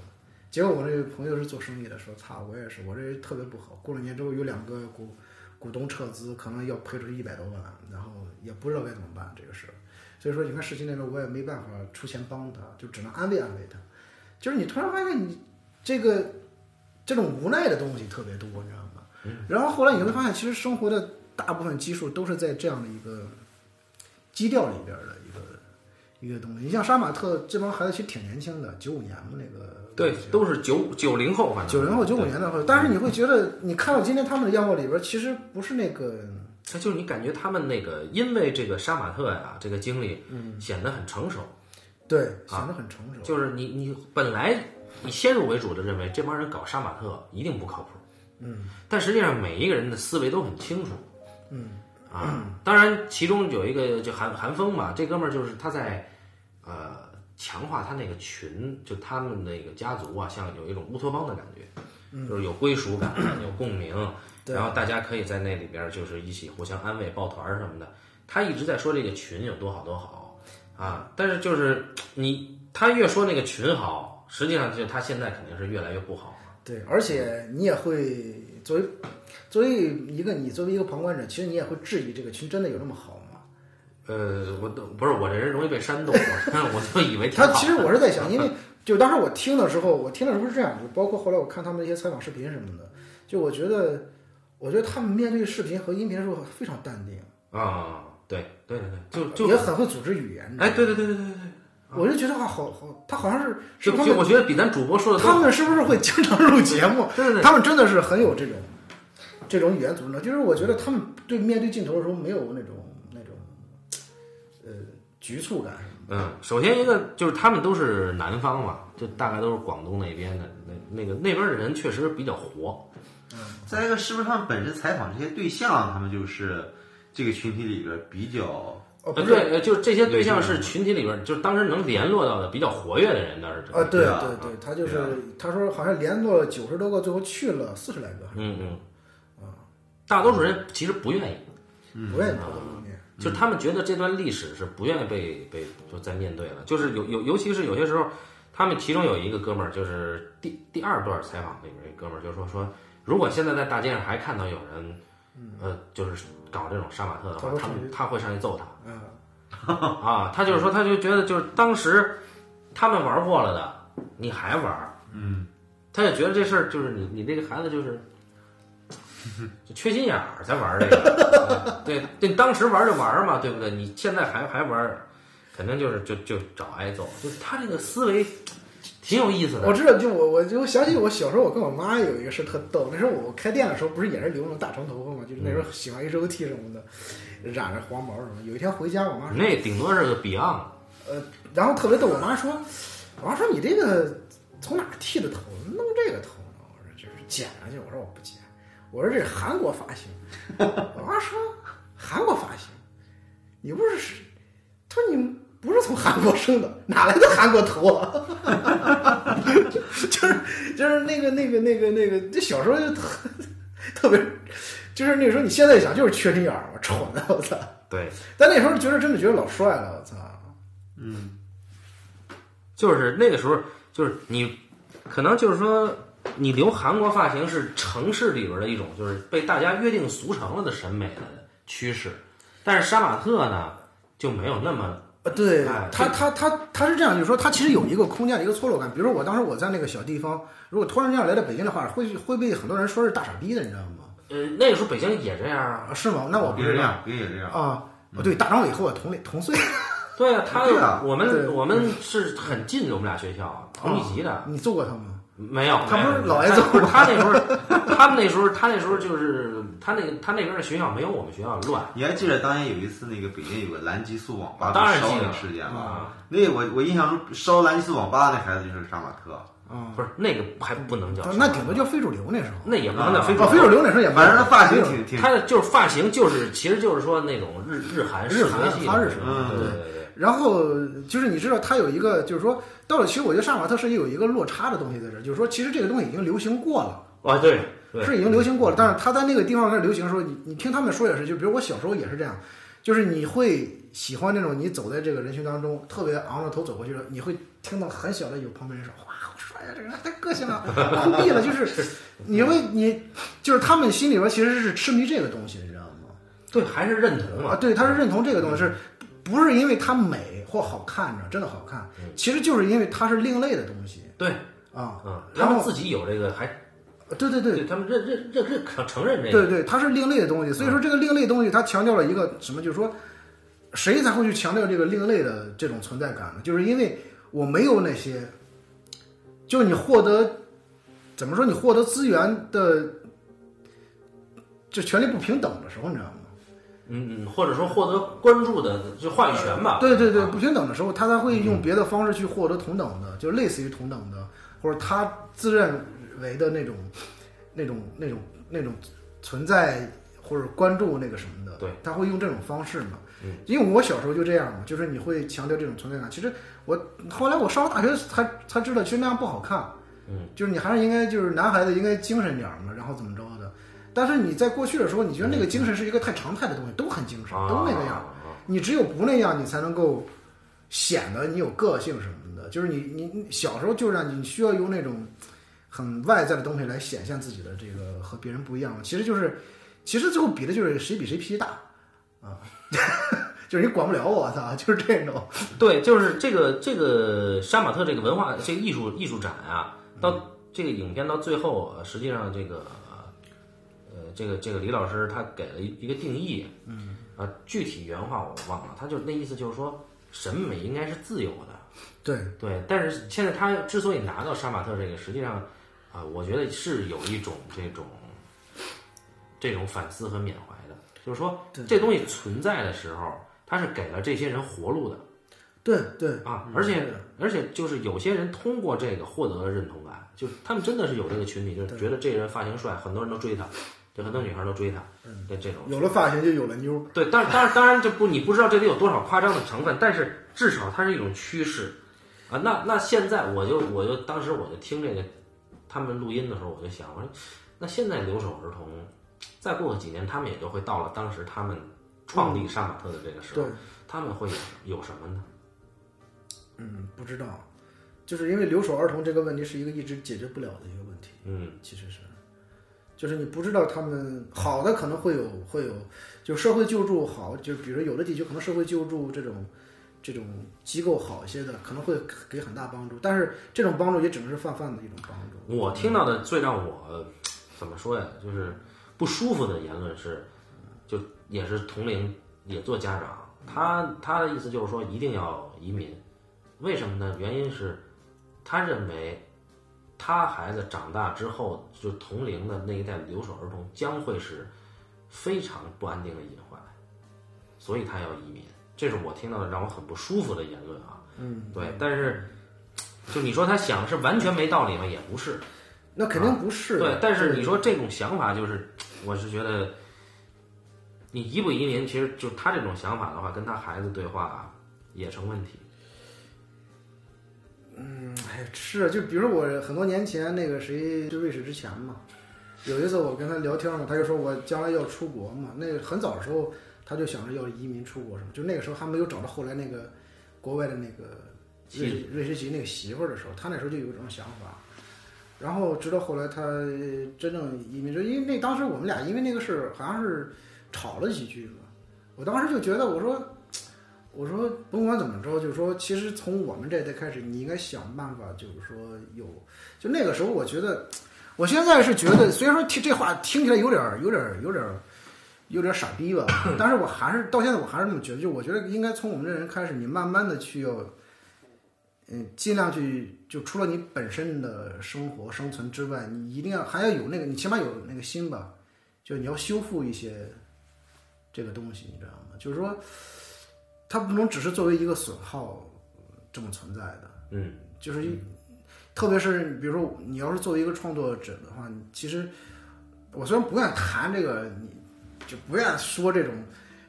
结果我那个朋友是做生意的，说操我也是，我这人特别不好，过了年之后有两个股股东撤资，可能要赔出去一百多万，然后也不知道该怎么办这个事儿，所以说你看事情那边我也没办法出钱帮他，就只能安慰安慰他，就是你突然发现你这个这种无奈的东西特别多，你知道吗？然后后来你会发现，其实生活的大部分基数都是在这样的一个基调里边的一个一个东西。你像杀马特这帮孩子，其实挺年轻的，九五年嘛，那个对，都是九九零后，反正九零后、九五年的后，但是你会觉得，你看到今天他们的样貌里边，其实不是那个，他就是你感觉他们那个，因为这个杀马特呀，这个经历，显得很成熟。对，显得很成熟。就是你你本来你先入为主的认为这帮人搞杀马特一定不靠谱，嗯，但实际上每一个人的思维都很清楚，嗯啊，当然其中有一个就韩韩风嘛，这哥们儿就是他在呃强化他那个群，就他们那个家族啊，像有一种乌托邦的感觉，就是有归属感，有共鸣，然后大家可以在那里边儿就是一起互相安慰、抱团儿什么的。他一直在说这个群有多好多好啊，但是就是你他越说那个群好，实际上就他现在肯定是越来越不好了。对，而且你也会作为作为一个你作为一个旁观者，其实你也会质疑这个群真的有那么好吗？呃，我都不是我这人容易被煽动，我我就以为挺他其实我是在想，因为 就当时我听的时候，我听的时候是这样，就包括后来我看他们的一些采访视频什么的，就我觉得，我觉得他们面对视频和音频的时候非常淡定，啊，对对对对，就就也很会组织语言。哎，对对对对对，我就觉得啊，好好，他好像是是他们我觉得比咱主播说的他们是不是会经常录节目？对对对他们真的是很有这种这种语言组织能力，就是我觉得他们对面对镜头的时候没有那种那种呃局促感。嗯，首先一个就是他们都是南方嘛，就大概都是广东那边的，那那个那边的人确实比较活。嗯再一个，是不是他们本身采访这些对象，他们就是这个群体里边比较哦，呃，不是。对，呃就是这些对象是群体里边，就是当时能联络到的比较活跃的人，倒是。啊，对对啊对对，他就是啊。他说好像联络了九十多个，最后去了四十来个，嗯嗯，啊。大多数人其实不愿意，不愿意面。就是他们觉得这段历史是不愿意被被就再面对了，就是有有尤其是有些时候，他们其中有一个哥们儿，就是第第二段采访里面一哥们儿就说说，如果现在在大街上还看到有人，呃，就是搞这种杀马特的话，他们他会上去揍他。啊，啊，他就是说，他就觉得就是当时他们玩过了的，你还玩，嗯，他就觉得这事儿就是你你这个孩子就是 就缺心眼儿才玩这个。对对，当时玩就玩嘛，对不对？你现在还还玩，肯定就是就就找挨揍。就是他这个思维挺有意思的。我知道，就我我就想起我小时候，我跟我妈有一个事特逗。那时候我开店的时候，不是也是留那种大长头发嘛，就是那时候喜欢 H O T 什么的，染着黄毛什么。有一天回家，我妈说，那顶多是个 Beyond，呃，然后特别逗，我妈说，我妈说你这个从哪剃的头，弄这个头呢？我说就是剪上去，我说我不剪，我说这是韩国发型。我妈说韩国发型，你不是是？她说你不是从韩国生的，哪来的韩国头啊？就是就是那个那个那个那个，这小时候就特特别，就是那时候你现在想就是缺心眼儿嘛，蠢啊！我操！对，但那时候觉得真的觉得老帅了，我操！嗯就是那个时候，就是你可能就是说，你留韩国发型是城市里边的一种，就是被大家约定俗成了的审美的趋势。但是杀马特呢，就没有那么呃，对哎他，他他他是这样，就是说他其实有一个空间的一个错落感。比如说我当时我在那个小地方，如果突然这样来到北京的话，会会被很多人说是大傻逼的，你知道吗？呃，那个时候北京也这样啊。啊，是吗？那我不知道别这样，别也这样。啊。哦，对，大张伟和我同龄同岁，对啊，他对啊我们我们是很近，我们俩学校同一级的。你揍过他吗？没有，他不是老挨揍他他那时候，他们那时候，他那时候就是他那个他那边的学校没有我们学校乱。你还记得当年有一次那个北京有个蓝激素网吧烧记得那个事件吗？啊，那我我印象中烧蓝激素网吧那孩子就是杀马特，啊，不是那个还不能叫，那顶多叫非主流那时候。那也不能叫非主流，非主流那时候也反正他发型挺挺他的就是发型，就是其实就是说那种日日韩日韩哈日式嗯对对对对，然后就是你知道，它有一个就是说，到了其实我觉得上马特是有一个落差的东西在这儿，就是说，其实这个东西已经流行过了。啊对对，是已经流行过了，但是他在那个地方开始流行的时候，你你听他们说也是，就比如我小时候也是这样，就是你会喜欢那种你走在这个人群当中，特别昂着头走过去的，你会听到很小的有旁边人说这个人太个性了，酷毙了，就是 你会你就是他们心里边其实是痴迷这个东西，你知道吗？对还是认同啊，对，他是认同这个东西，是不是因为它美或好看着，真的好看，其实就是因为它是另类的东西对，啊，嗯，他们自己有这个还对对对对他们认认认认可承认这个，对对，它是另类的东西，所以说这个另类东西，它强调了一个什么？就是说，谁才会去强调这个另类的这种存在感呢？就是因为我没有那些，就是你获得怎么说？你获得资源的就权利不平等的时候，你知道吗？嗯嗯，或者说获得关注的就话语权吧，对对对，啊不平等的时候，他才会用别的方式去获得同等的，就类似于同等的，或者他自认为的那种、那种、那种、那种存在或者关注那个什么的。对，他会用这种方式嘛。嗯，因为我小时候就这样嘛，就是你会强调这种存在感。其实我后来我上了大学才才知道，其实那样不好看。嗯，就是你还是应该就是男孩子应该精神点儿嘛，然后怎么着的。但是你在过去的时候，你觉得那个精神是一个太常态的东西，都很精神，啊都那个样。啊你只有不那样，你才能够显得你有个性什么的。就是你你你小时候就让你需要用那种很外在的东西来显现自己的这个和别人不一样。其实就是，其实最后比的就是谁比谁脾气大啊，就是你管不了我，操，就是这种。对，就是这个这个杀马特这个文化这个艺术艺术展啊，到这个影片到最后，呃实际上这个呃这个这个李老师他给了一一个定义，嗯。啊，具体原话我忘了，他就那意思就是说审美应该是自由的，对，对，但是现在他之所以拿到杀马特这个，实际上啊、我觉得是有一种这种这种反思和缅怀的，就是说这东西存在的时候，它是给了这些人活路的。对对啊，而且而且就是有些人通过这个获得了认同感，就是他们真的是有这个群体，就是觉得这人发型帅，很多人都追他，就，很多女孩都追他，对这种。有了发型就有了妞儿。对，当然当然当然这不你不知道这里有多少夸张的成分，但是至少它是一种趋势啊。那那现在我就我就当时我就听这个他们录音的时候，我就想，我说那现在留守儿童，再过个几年，他们也就会到了当时他们创立杀马特的这个时候，对，他们会有有什么呢？嗯，不知道，就是因为留守儿童这个问题是一个一直解决不了的一个问题。嗯，其实是，就是你不知道他们好的可能会有会有，就社会救助好，就比如有的地区可能社会救助这种这种机构好一些的，可能会给很大帮助，但是这种帮助也只能是泛泛的一种帮助。我听到的最让我怎么说呀？就是不舒服的言论是，就也是同龄也做家长，他他的意思就是说一定要移民，为什么呢？原因是他认为他孩子长大之后，就同龄的那一代留守儿童将会是非常不安定的隐患，所以他要移民。这是我听到的让我很不舒服的言论啊。嗯，对，但是就你说他想是完全没道理吗？也不是。那肯定不是。对，但是你说这种想法，就是我是觉得，你移不移民，其实就他这种想法的话，跟他孩子对话也成问题。嗯，哎，是啊，就比如我很多年前那个谁，就瑞士之前嘛，有一次我跟他聊天嘛，他就说我将来要出国嘛，那个很早的时候他就想着要移民出国什么，就那个时候还没有找到后来那个国外的那个瑞瑞士籍那个媳妇儿的时候，他那时候就有这种想法。然后直到后来他真正移民，就因为那当时我们俩因为那个事好像是吵了几句嘛，我当时就觉得我说我说甭管怎么着，就是说其实从我们这代开始，你应该想办法，就是说有就那个时候我觉得，我现在是觉得虽然说听这话听起来有点儿有点儿有点儿有点傻逼吧，但是我还是到现在我还是这么觉得，就我觉得应该从我们这人开始，你慢慢的去要。嗯，尽量去就除了你本身的生活生存之外，你一定要还要有那个，你起码有那个心吧，就你要修复一些这个东西，你知道吗？就是说，它不能只是作为一个损耗这么存在的。嗯，就是特别是比如说，你要是作为一个创作者的话，其实我虽然不愿谈这个，你就不愿说这种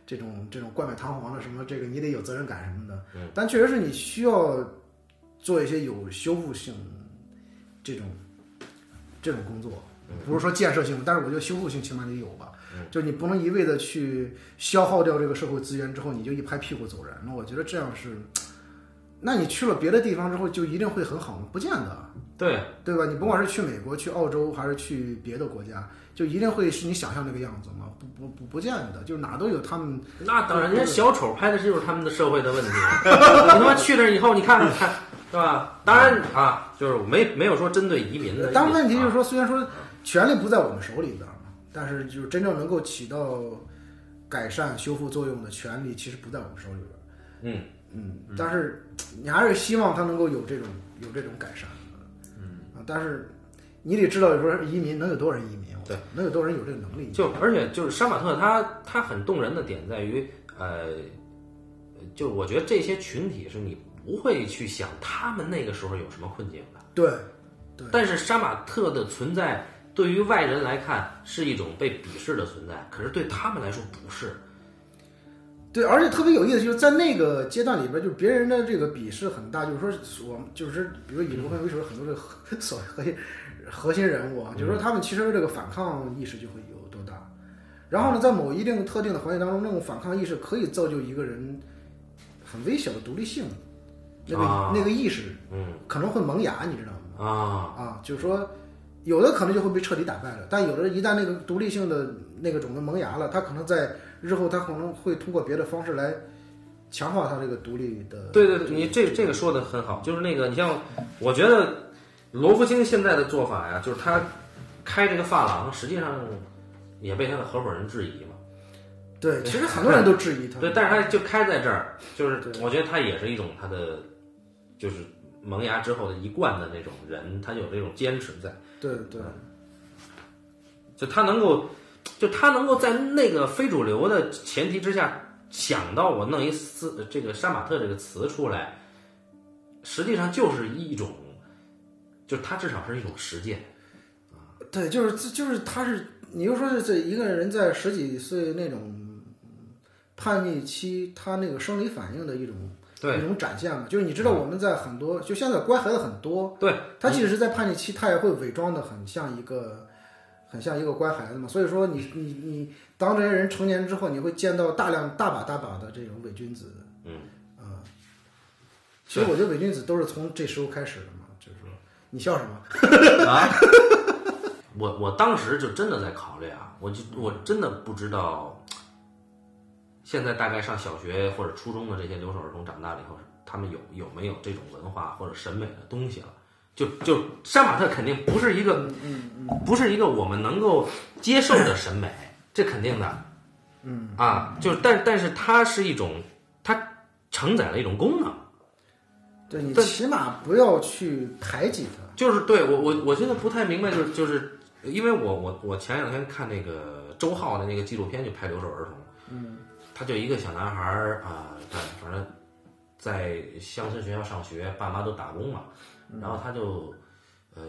这种这种冠冕堂皇的什么这个你得有责任感什么的，但确实是你需要。做一些有修复性这种这种工作，不是说建设性，但是我觉得修复性起码得有吧。就你不能一味的去消耗掉这个社会资源之后，你就一拍屁股走人。那我觉得这样是，那你去了别的地方之后，就一定会很好吗？不见得。对对吧？你甭管是去美国、去澳洲，还是去别的国家，就一定会是你想象那个样子吗？不不不不见得，就是哪都有他们。那当然，人家小丑拍的就是他们的社会的问题。你他妈去那以后，你看看。是吧？当然啊，就是没没有说针对移民的。但问题就是说，虽然说权力不在我们手里边嘛，但是就是真正能够起到改善、修复作用的权利，其实不在我们手里边。嗯嗯。但是你还是希望他能够有这种有这种改善。嗯啊，但是你得知道，说移民能有多少人移民？对，能有多少人有这个能力？就而且就是杀马特，他他很动人的点在于，呃，就我觉得这些群体是你。不会去想他们那个时候有什么困境的。对，但是杀马特的存在对于外人来看是一种被鄙视的存在，可是对他们来说不是。对，而且特别有意思，就是在那个阶段里边，就是别人的这个鄙视很大，就是说，我就是比如以罗芬为首很多这个所谓核心核心人物啊，就是说他们其实这个反抗意识就会有多大。然后呢，在某一定特定的环境当中，那种反抗意识可以造就一个人很微小的独立性。那个那个意识，嗯，可能会萌芽，你知道吗？啊啊，就是说，有的可能就会被彻底打败了，但有的一旦那个独立性的那个种子萌芽了，他可能在日后他可能会通过别的方式来强化他这个独立的。对对对，你这这个说的很好，就是那个你像，我觉得罗福星现在的做法呀，就是他开这个发廊，实际上也被他的合伙人质疑嘛。对，其实很多人都质疑他。对，但是他就开在这儿，就是我觉得他也是一种他的。就是萌芽之后的一贯的那种人，他有这种坚持在。对对，就他能够，就他能够在那个非主流的前提之下，想到我弄一词这个杀马特这个词出来，实际上就是一种，就他至少是一种实践。对，就是就是他是，你又说这一个人在十几岁那种叛逆期，他那个生理反应的一种。一种展现嘛，就是你知道我们在很多，就现在乖孩子很多，对他即使是在叛逆期，他也会伪装的很像一个，很像一个乖孩子嘛。所以说，你你你，当这些人成年之后，你会见到大量大把大把的这种伪君子，嗯啊。其实我觉得伪君子都是从这时候开始的嘛，就是说，你笑什么？啊？我我当时就真的在考虑啊，我就我真的不知道。现在大概上小学或者初中的这些留守儿童长大了以后，他们有有没有这种文化或者审美的东西了？就就杀马特肯定不是一个，不是一个我们能够接受的审美，这肯定的。嗯啊，就是但但是它是一种，它承载了一种功能。对你但起码不要去排挤它。就是对我我我现在不太明白，就是就是因为我我我前两天看那个周浩的那个纪录片，就拍留守儿童，嗯，他就一个小男孩儿啊，他反正在乡村学校上学，爸妈都打工嘛，然后他就呃，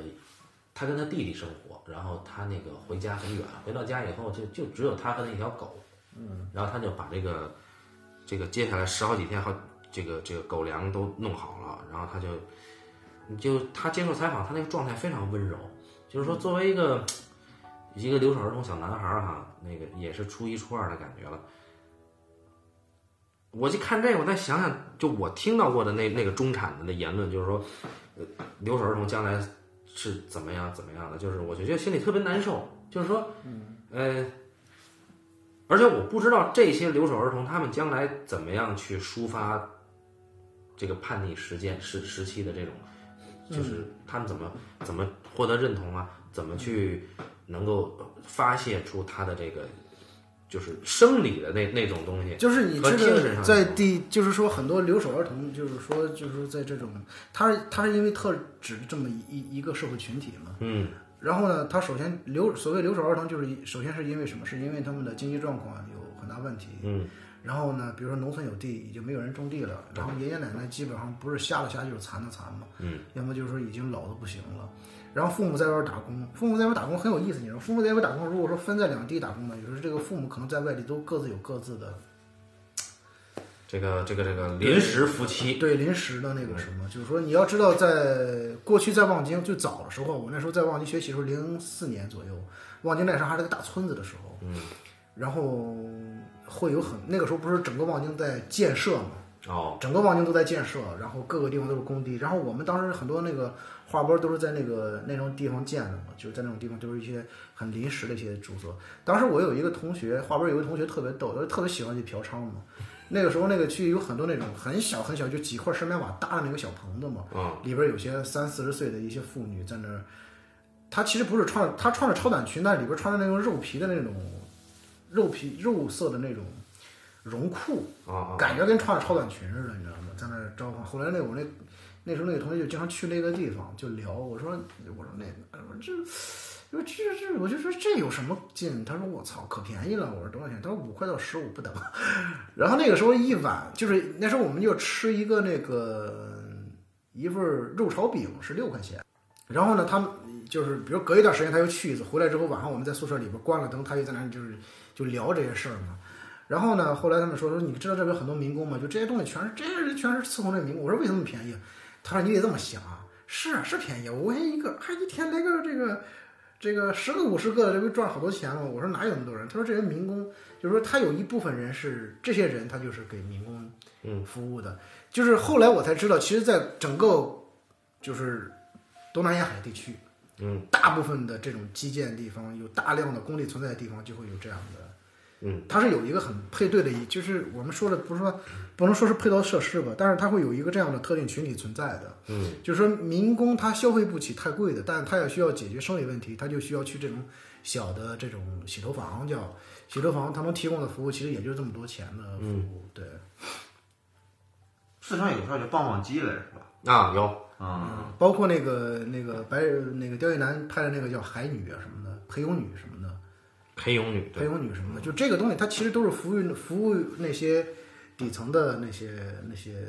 他跟他弟弟生活，然后他那个回家很远，回到家以后就就只有他和那条狗，嗯，然后他就把这个这个接下来十好几天好这个这个狗粮都弄好了，然后他就。你就他接受采访，他那个状态非常温柔，就是说作为一个一个留守儿童小男孩儿哈，那个也是初一初二的感觉了。我就看这个，我再想想，就我听到过的那那个中产的那言论，就是说，呃，留守儿童将来是怎么样怎么样的，就是我就觉得心里特别难受，就是说，呃，而且我不知道这些留守儿童他们将来怎么样去抒发这个叛逆时间时时期的这种。就是他们怎么怎么获得认同啊？怎么去能够发泄出他的这个就是生理的那那种东西？就是你和知道，精神上在第就是说很多留守儿童，就是说就是说在这种，他是他是因为特指这么一一个社会群体嘛。嗯然后呢，他首先留所谓留守儿童，就是首先是因为什么？是因为他们的经济状况有很大问题。嗯然后呢，比如说农村有地，已经没有人种地了，然后爷爷奶奶基本上不是瞎了瞎就是残的残嘛，嗯，要么就是说已经老的不行了，然后父母在外边打工，父母在外边打工很有意思，你知道，父母在外边打工，如果说分在两地打工呢，有时候这个父母可能在外地都各自有各自的这个这个这个临时夫妻，对临时的那个什么，就是说你要知道，在过去在望京最早的时候，我那时候在望京学习的时候，零四年左右，望京那时候还是个大村子的时候，嗯，然后会有很那个时候不是整个望京在建设嘛，哦，整个望京都在建设，然后各个地方都是工地，然后我们当时很多那个画班都是在那个那种地方建的嘛，就是在那种地方都是一些很临时的一些住所。当时我有一个同学，画班有一个同学特别逗，他特别喜欢去嫖娼嘛。那个时候那个去有很多那种很小很小，就几块石棉瓦搭的那个小棚子嘛，嗯里边有些三四十岁的一些妇女在那儿。她其实不是穿着，她穿着超短裙，但里边穿着那种肉皮的那种肉皮肉色的那种绒裤，啊啊，感觉跟穿着超短裙似的，你知道吗？在那儿召唤。后来那我那那时候那个同学就经常去那个地方就聊，我说我说那我说这。我这这，我就说这有什么劲？他说我操，可便宜了。我说多少钱？他说五块到十五不等。然后那个时候一碗就是那时候我们就吃一个那个一份肉炒饼是六块钱。然后呢，他们就是比如隔一段时间他又去一次，回来之后晚上我们在宿舍里边关了灯，他又在那就是就聊这些事儿嘛。然后呢，后来他们说说，你知道这边很多民工吗？就这些东西全是这些人全是伺候这民工。我说为什么便宜？他说你得这么想啊，是啊是便宜，五块钱一个，还一天来个这个这个十个五十个的，这不赚好多钱吗？我说哪有那么多人？他说这些民工，就是说他有一部分人是这些人，他就是给民工嗯服务的。就是后来我才知道，其实在整个就是东南沿海地区，嗯，大部分的这种基建地方有大量的工地存在的地方，就会有这样的。嗯，它是有一个很配对的一，就是我们说的不是说不能说是配套设施吧，但是它会有一个这样的特定群体存在的。嗯，就是说民工他消费不起太贵的，但是他也需要解决生理问题，他就需要去这种小的这种洗头房叫洗头房，他能提供的服务其实也就这么多钱的服务。对，四川有票叫棒棒鸡来是吧？啊有，啊、包括那个那个白那个刁亦男拍的那个叫海女啊什么的，陪泳女什么的。陪泳女陪对，泳女什么的，就这个东西，它其实都是服务服务那些底层的那些那些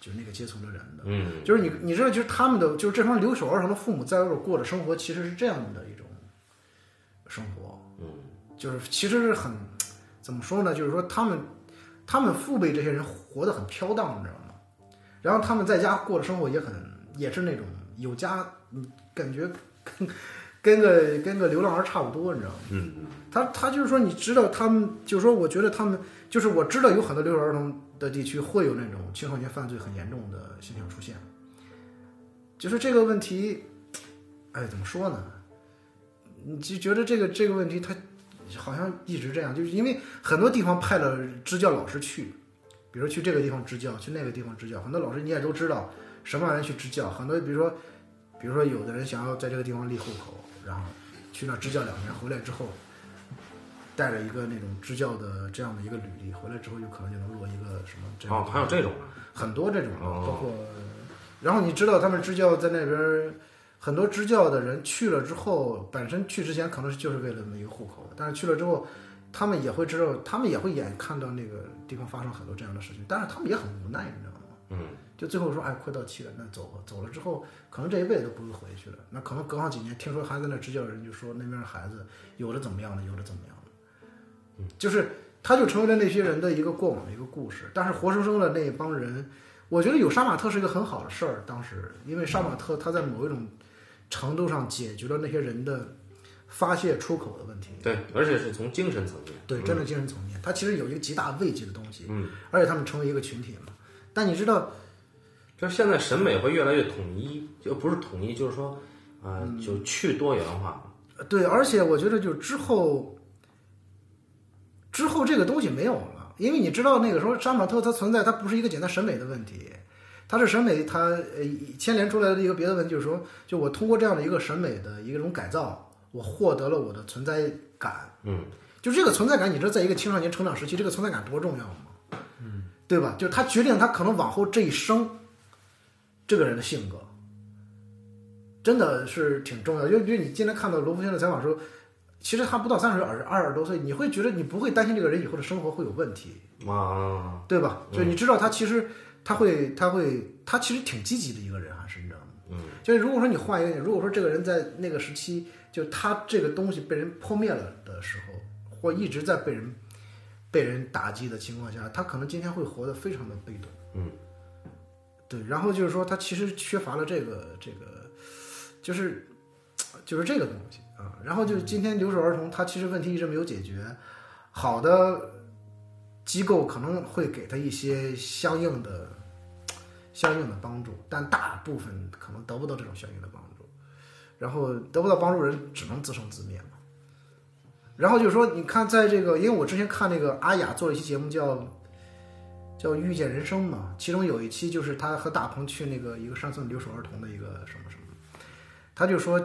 就是那个阶层的人的。嗯就是你你知道，就是他们的就是这帮留守儿童的父母在外边过的生活，其实是这样的一种生活。嗯，就是其实是很怎么说呢？就是说他们他们父辈这些人活得很飘荡，你知道吗？然后他们在家过的生活也很也是那种有家，你感觉跟跟个跟个流浪儿差不多，你知道吗？嗯他他就是说，你知道他们，就是说，我觉得他们就是我知道有很多留守儿童的地区会有那种青少年犯罪很严重的现象出现。就是这个问题，哎，怎么说呢？你就觉得这个这个问题，它好像一直这样，就是因为很多地方派了支教老师去，比如去这个地方支教，去那个地方支教，很多老师你也都知道什么样人去支教，很多比如说比如说有的人想要在这个地方立户口，然后去那儿支教两年，回来之后带着一个那种支教的这样的一个履历，回来之后有可能就能落一个什么这样哦，还有这种呢，很多这种包括，然后你知道他们支教在那边，很多支教的人去了之后，本身去之前可能是就是为了那么一个户口，但是去了之后，他们也会知道，他们也会眼看到那个地方发生很多这样的事情，但是他们也很无奈，你知道吗？嗯，就最后说，哎，快到期了，那走吧。走了之后，可能这一辈子都不会回去了。那可能隔上几年，听说还在那支教的人就说，那边的孩子有的怎么样的，有的怎么样的，嗯，就是他就成为了那些人的一个过往的一个故事。但是活生生的那帮人，我觉得有杀马特是一个很好的事儿。当时，因为杀马特他在某一种程度上解决了那些人的发泄出口的问题。对，而且是从精神层面，对，真的精神层面，他其实有一个极大慰藉的东西，嗯，而且他们成为一个群体嘛。但你知道，就是现在审美会越来越统一，就不是统一，就是说，啊、嗯就去多元化。对，而且我觉得就之后，之后这个东西没有了，因为你知道那个时候杀马特它存在，它不是一个简单审美的问题，它是审美它呃牵连出来的一个别的问题，就是说，就我通过这样的一个审美的一种改造，我获得了我的存在感。嗯，就这个存在感，你知道，在一个青少年成长时期，这个存在感多重要吗？嗯，对吧？就是他决定他可能往后这一生，这个人的性格，真的是挺重要。就比如你今天看到罗福星的采访的时候，其实他不到三十岁，二二十多岁，你会觉得你不会担心这个人以后的生活会有问题，啊，对吧？就你知道他其实他会他会他其实挺积极的一个人，还是你知道吗？嗯，就是如果说你换一个，如果说这个人在那个时期，就他这个东西被人破灭了的时候，或一直在被人被人打击的情况下，他可能今天会活得非常的被动。嗯，对。然后就是说，他其实缺乏了这个这个，就是就是这个东西啊。然后就是今天留守儿童，他其实问题一直没有解决，好的机构可能会给他一些相应的。相应的帮助，但大部分可能得不到这种相应的帮助，然后得不到帮助人只能自生自灭嘛。然后就说，你看，在这个，因为我之前看那个阿雅做了一期节目叫叫《遇见人生》嘛，其中有一期就是他和大鹏去那个一个山村留守儿童的一个什么什么，他就说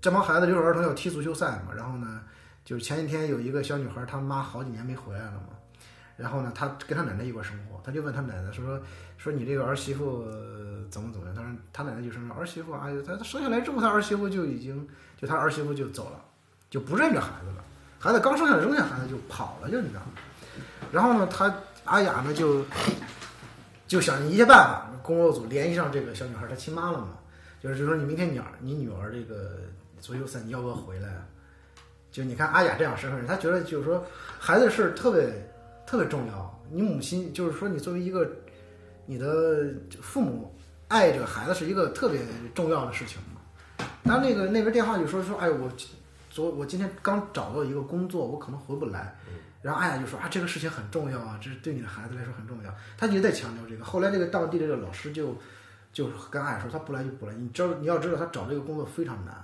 这帮孩子留守儿童要踢足球赛嘛，然后呢，就是前几天有一个小女孩，她妈好几年没回来了嘛。然后呢，他跟他奶奶一块生活，他就问他奶奶说说你这个儿媳妇怎么怎么样？他说他奶奶就说儿媳妇哎呦，他他生下来之后，他儿媳妇就已经就他儿媳妇就走了，就不认这孩子了。孩子刚生下来扔下孩子就跑了，就你知道吗？然后呢，他阿雅呢就就想尽一些办法，工作组联系上这个小女孩她亲妈了嘛，就是就说你明天你儿你女儿这个足球赛你要不要回来？就你看阿雅这样身份，她觉得就是说孩子的事特别。特别重要，你母亲就是说，你作为一个你的父母爱着孩子是一个特别重要的事情嘛。他那个那边电话就说说，哎，我昨我今天刚找到一个工作，我可能回不来。然后阿雅就说啊，这个事情很重要啊，这是对你的孩子来说很重要。他一直在强调这个。后来这个当地的这个老师就就跟阿雅说，他不来就不来。你知道你要知道，他找这个工作非常难，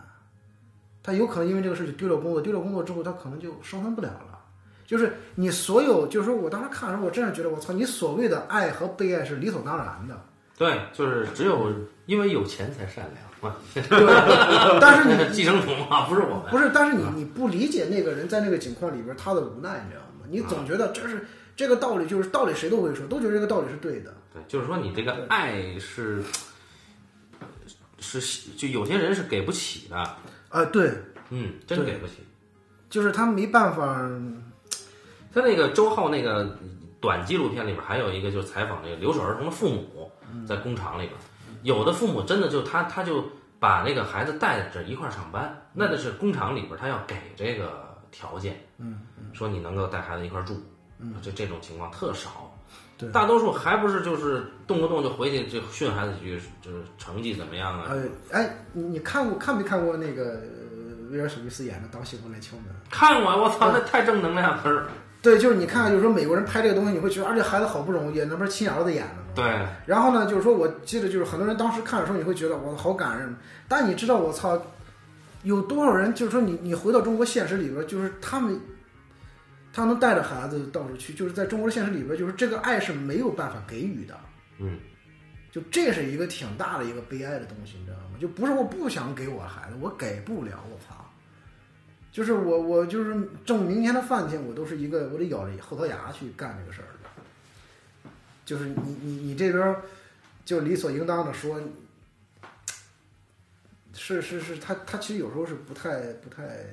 他有可能因为这个事情丢了工作，丢了工作之后，他可能就生存不了了。就是你所有，就是说我当时看的时候，我真是觉得我操，你所谓的爱和被爱是理所当然的。对，就是只有因为有钱才善良嘛。对，但是你 寄生虫啊，不是我们。不是，但是你你不理解那个人在那个境况里边他的无奈，你知道吗？你总觉得这是这个道理，就是道理谁都会说，都觉得这个道理是对的。对，就是说你这个爱是是就有些人是给不起的，啊，对，嗯，真给不起。就是他没办法，他那个周浩那个短纪录片里边还有一个就是采访那个留守儿童的父母，在工厂里边，有的父母真的就他他就把那个孩子带着一块儿上班，那得是工厂里边他要给这个条件，嗯，说你能够带孩子一块儿住，嗯，这这种情况特少。对大多数还不是就是动不动就回去就训孩子几句，就是成绩怎么样啊？呃，哎，你你看过看没看过那个呃威尔史密斯演的《当幸福来敲门》？看我，我操，那太正能量了。对，就是你看，就是说美国人拍这个东西，你会觉得，而且孩子好不容易，那不是亲儿子演的吗？对，然后呢，就是说我记得就是很多人当时看的时候，你会觉得我好感人，但你知道我操，有多少人就是说你你回到中国现实里边，就是他们，他能带着孩子到处去，就是在中国的现实里边，就是这个爱是没有办法给予的，嗯，就这是一个挺大的一个悲哀的东西，你知道吗？就不是我不想给我孩子，我给不了，我操！就是我我就是挣明天的饭钱，我都是一个我得咬着后槽牙去干这个事儿。就是你你你这边儿就理所应当的说，是是是，他他其实有时候是不太不太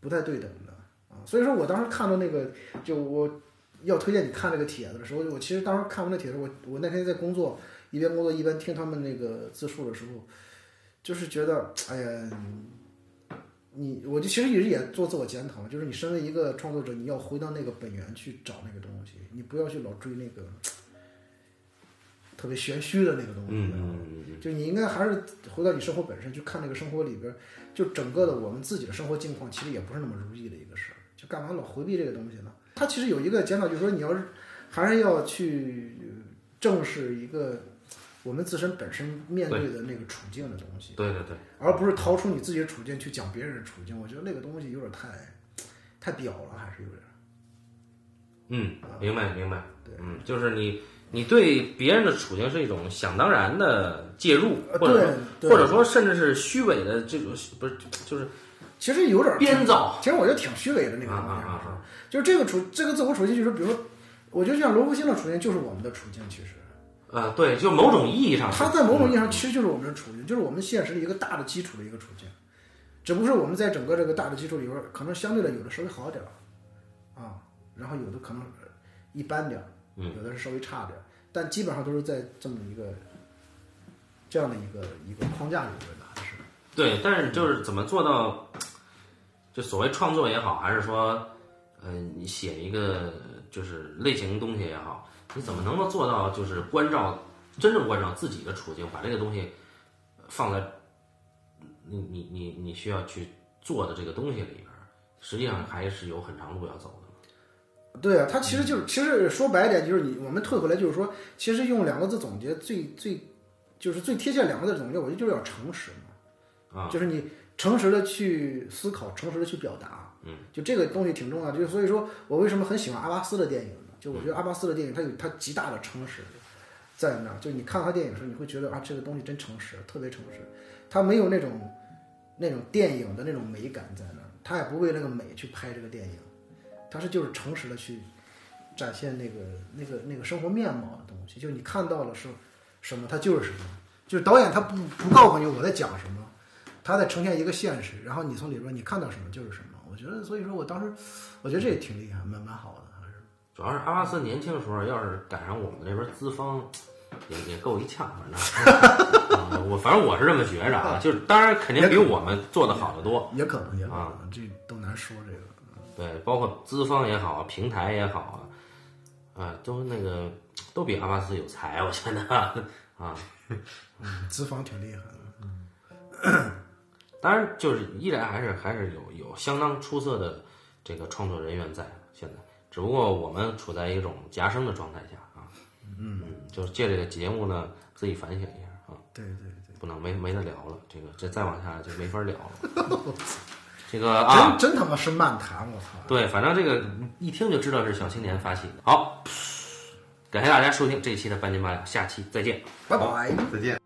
不太对等的啊。所以说我当时看到那个，就我要推荐你看这个帖子的时候，我其实当时看完那帖子，我我那天在工作，一边工作一边听他们那个自述的时候，就是觉得，哎呀，你我就其实一直也做自我检讨，就是你身为一个创作者，你要回到那个本源去找那个东西，你不要去老追那个特别玄虚的那个东西。嗯嗯嗯就你应该还是回到你生活本身去看那个生活里边，就整个的我们自己的生活境况，其实也不是那么如意的一个事儿。就干嘛老回避这个东西呢？它其实有一个检讨，就是说你要是还是要去正视一个我们自身本身面对的那个处境的东西，对对对，而不是逃出你自己的处境去讲别人的处境。我觉得那个东西有点太太表了，还是有点。嗯，明白明白，对嗯，就是你你对别人的处境是一种想当然的介入，呃或者或者说甚至是虚伪的这种，不是就是其实有点儿编造。其实我觉得挺虚伪的那个东西，啊就是这个处这个自我处境，就是比如说，我觉得像罗福星的处境就是我们的处境，其实啊，对，就某种意义上是，它在某种意义上其实就是我们的处境，就是我们现实的一个大的基础的一个处境，只不过是我们在整个这个大的基础里边，可能相对的有的稍微好点儿，啊，然后有的可能一般点有的是稍微差点儿，但基本上都是在这么一个这样的一个一个框架里边的，还是对，但是就是怎么做到，就所谓创作也好，还是说，呃，你写一个就是类型东西也好，你怎么能够做到就是关照真正关照自己的处境，把这个东西放在你你你你需要去做的这个东西里边儿，实际上还是有很长路要走的。对啊，他其实就是，其实说白一点，就是你我们退回来，就是说，其实用两个字总结最最，就是最贴切两个字总结，我觉得就是要诚实嘛，啊，就是你诚实的去思考，诚实的去表达，嗯，就这个东西挺重要的。就所以说我为什么很喜欢阿巴斯的电影呢？就我觉得阿巴斯的电影，它有它极大的诚实在那儿，就你看他电影的时候，你会觉得啊，这个东西真诚实，特别诚实，他没有那种那种电影的那种美感在那儿，他也不为那个美去拍这个电影。他是就是诚实的去展现那个那个那个生活面貌的东西，就是你看到了是什么，它就是什么。就是导演他不不告诉你我在讲什么，他在呈现一个现实，然后你从里边你看到什么就是什么。我觉得，所以说我当时我觉得这也挺厉害，蛮蛮好的。主要是阿巴斯年轻的时候，要是赶上我们这边资方，也也够一呛，反正、啊我反正我是这么觉着啊，就是当然肯定比我们做的好得多，也可能，也可能，啊这都难说这个。对，包括资方也好，平台也好啊，啊，都那个都比阿巴斯有才，我觉得啊，资方挺厉害的，当然就是依然还是还是有有相当出色的这个创作人员在，只不过我们处在一种夹生的状态下啊，嗯，就是借这个节目呢，自己反省一下啊。对对对，不能没没得聊了，这个这再往下就没法聊了。这个啊，真真他妈是漫谈，我操！对，反正这个一听就知道是小青年发起的。好，感谢大家收听这一期的半斤八两，下期再见。拜拜。再见。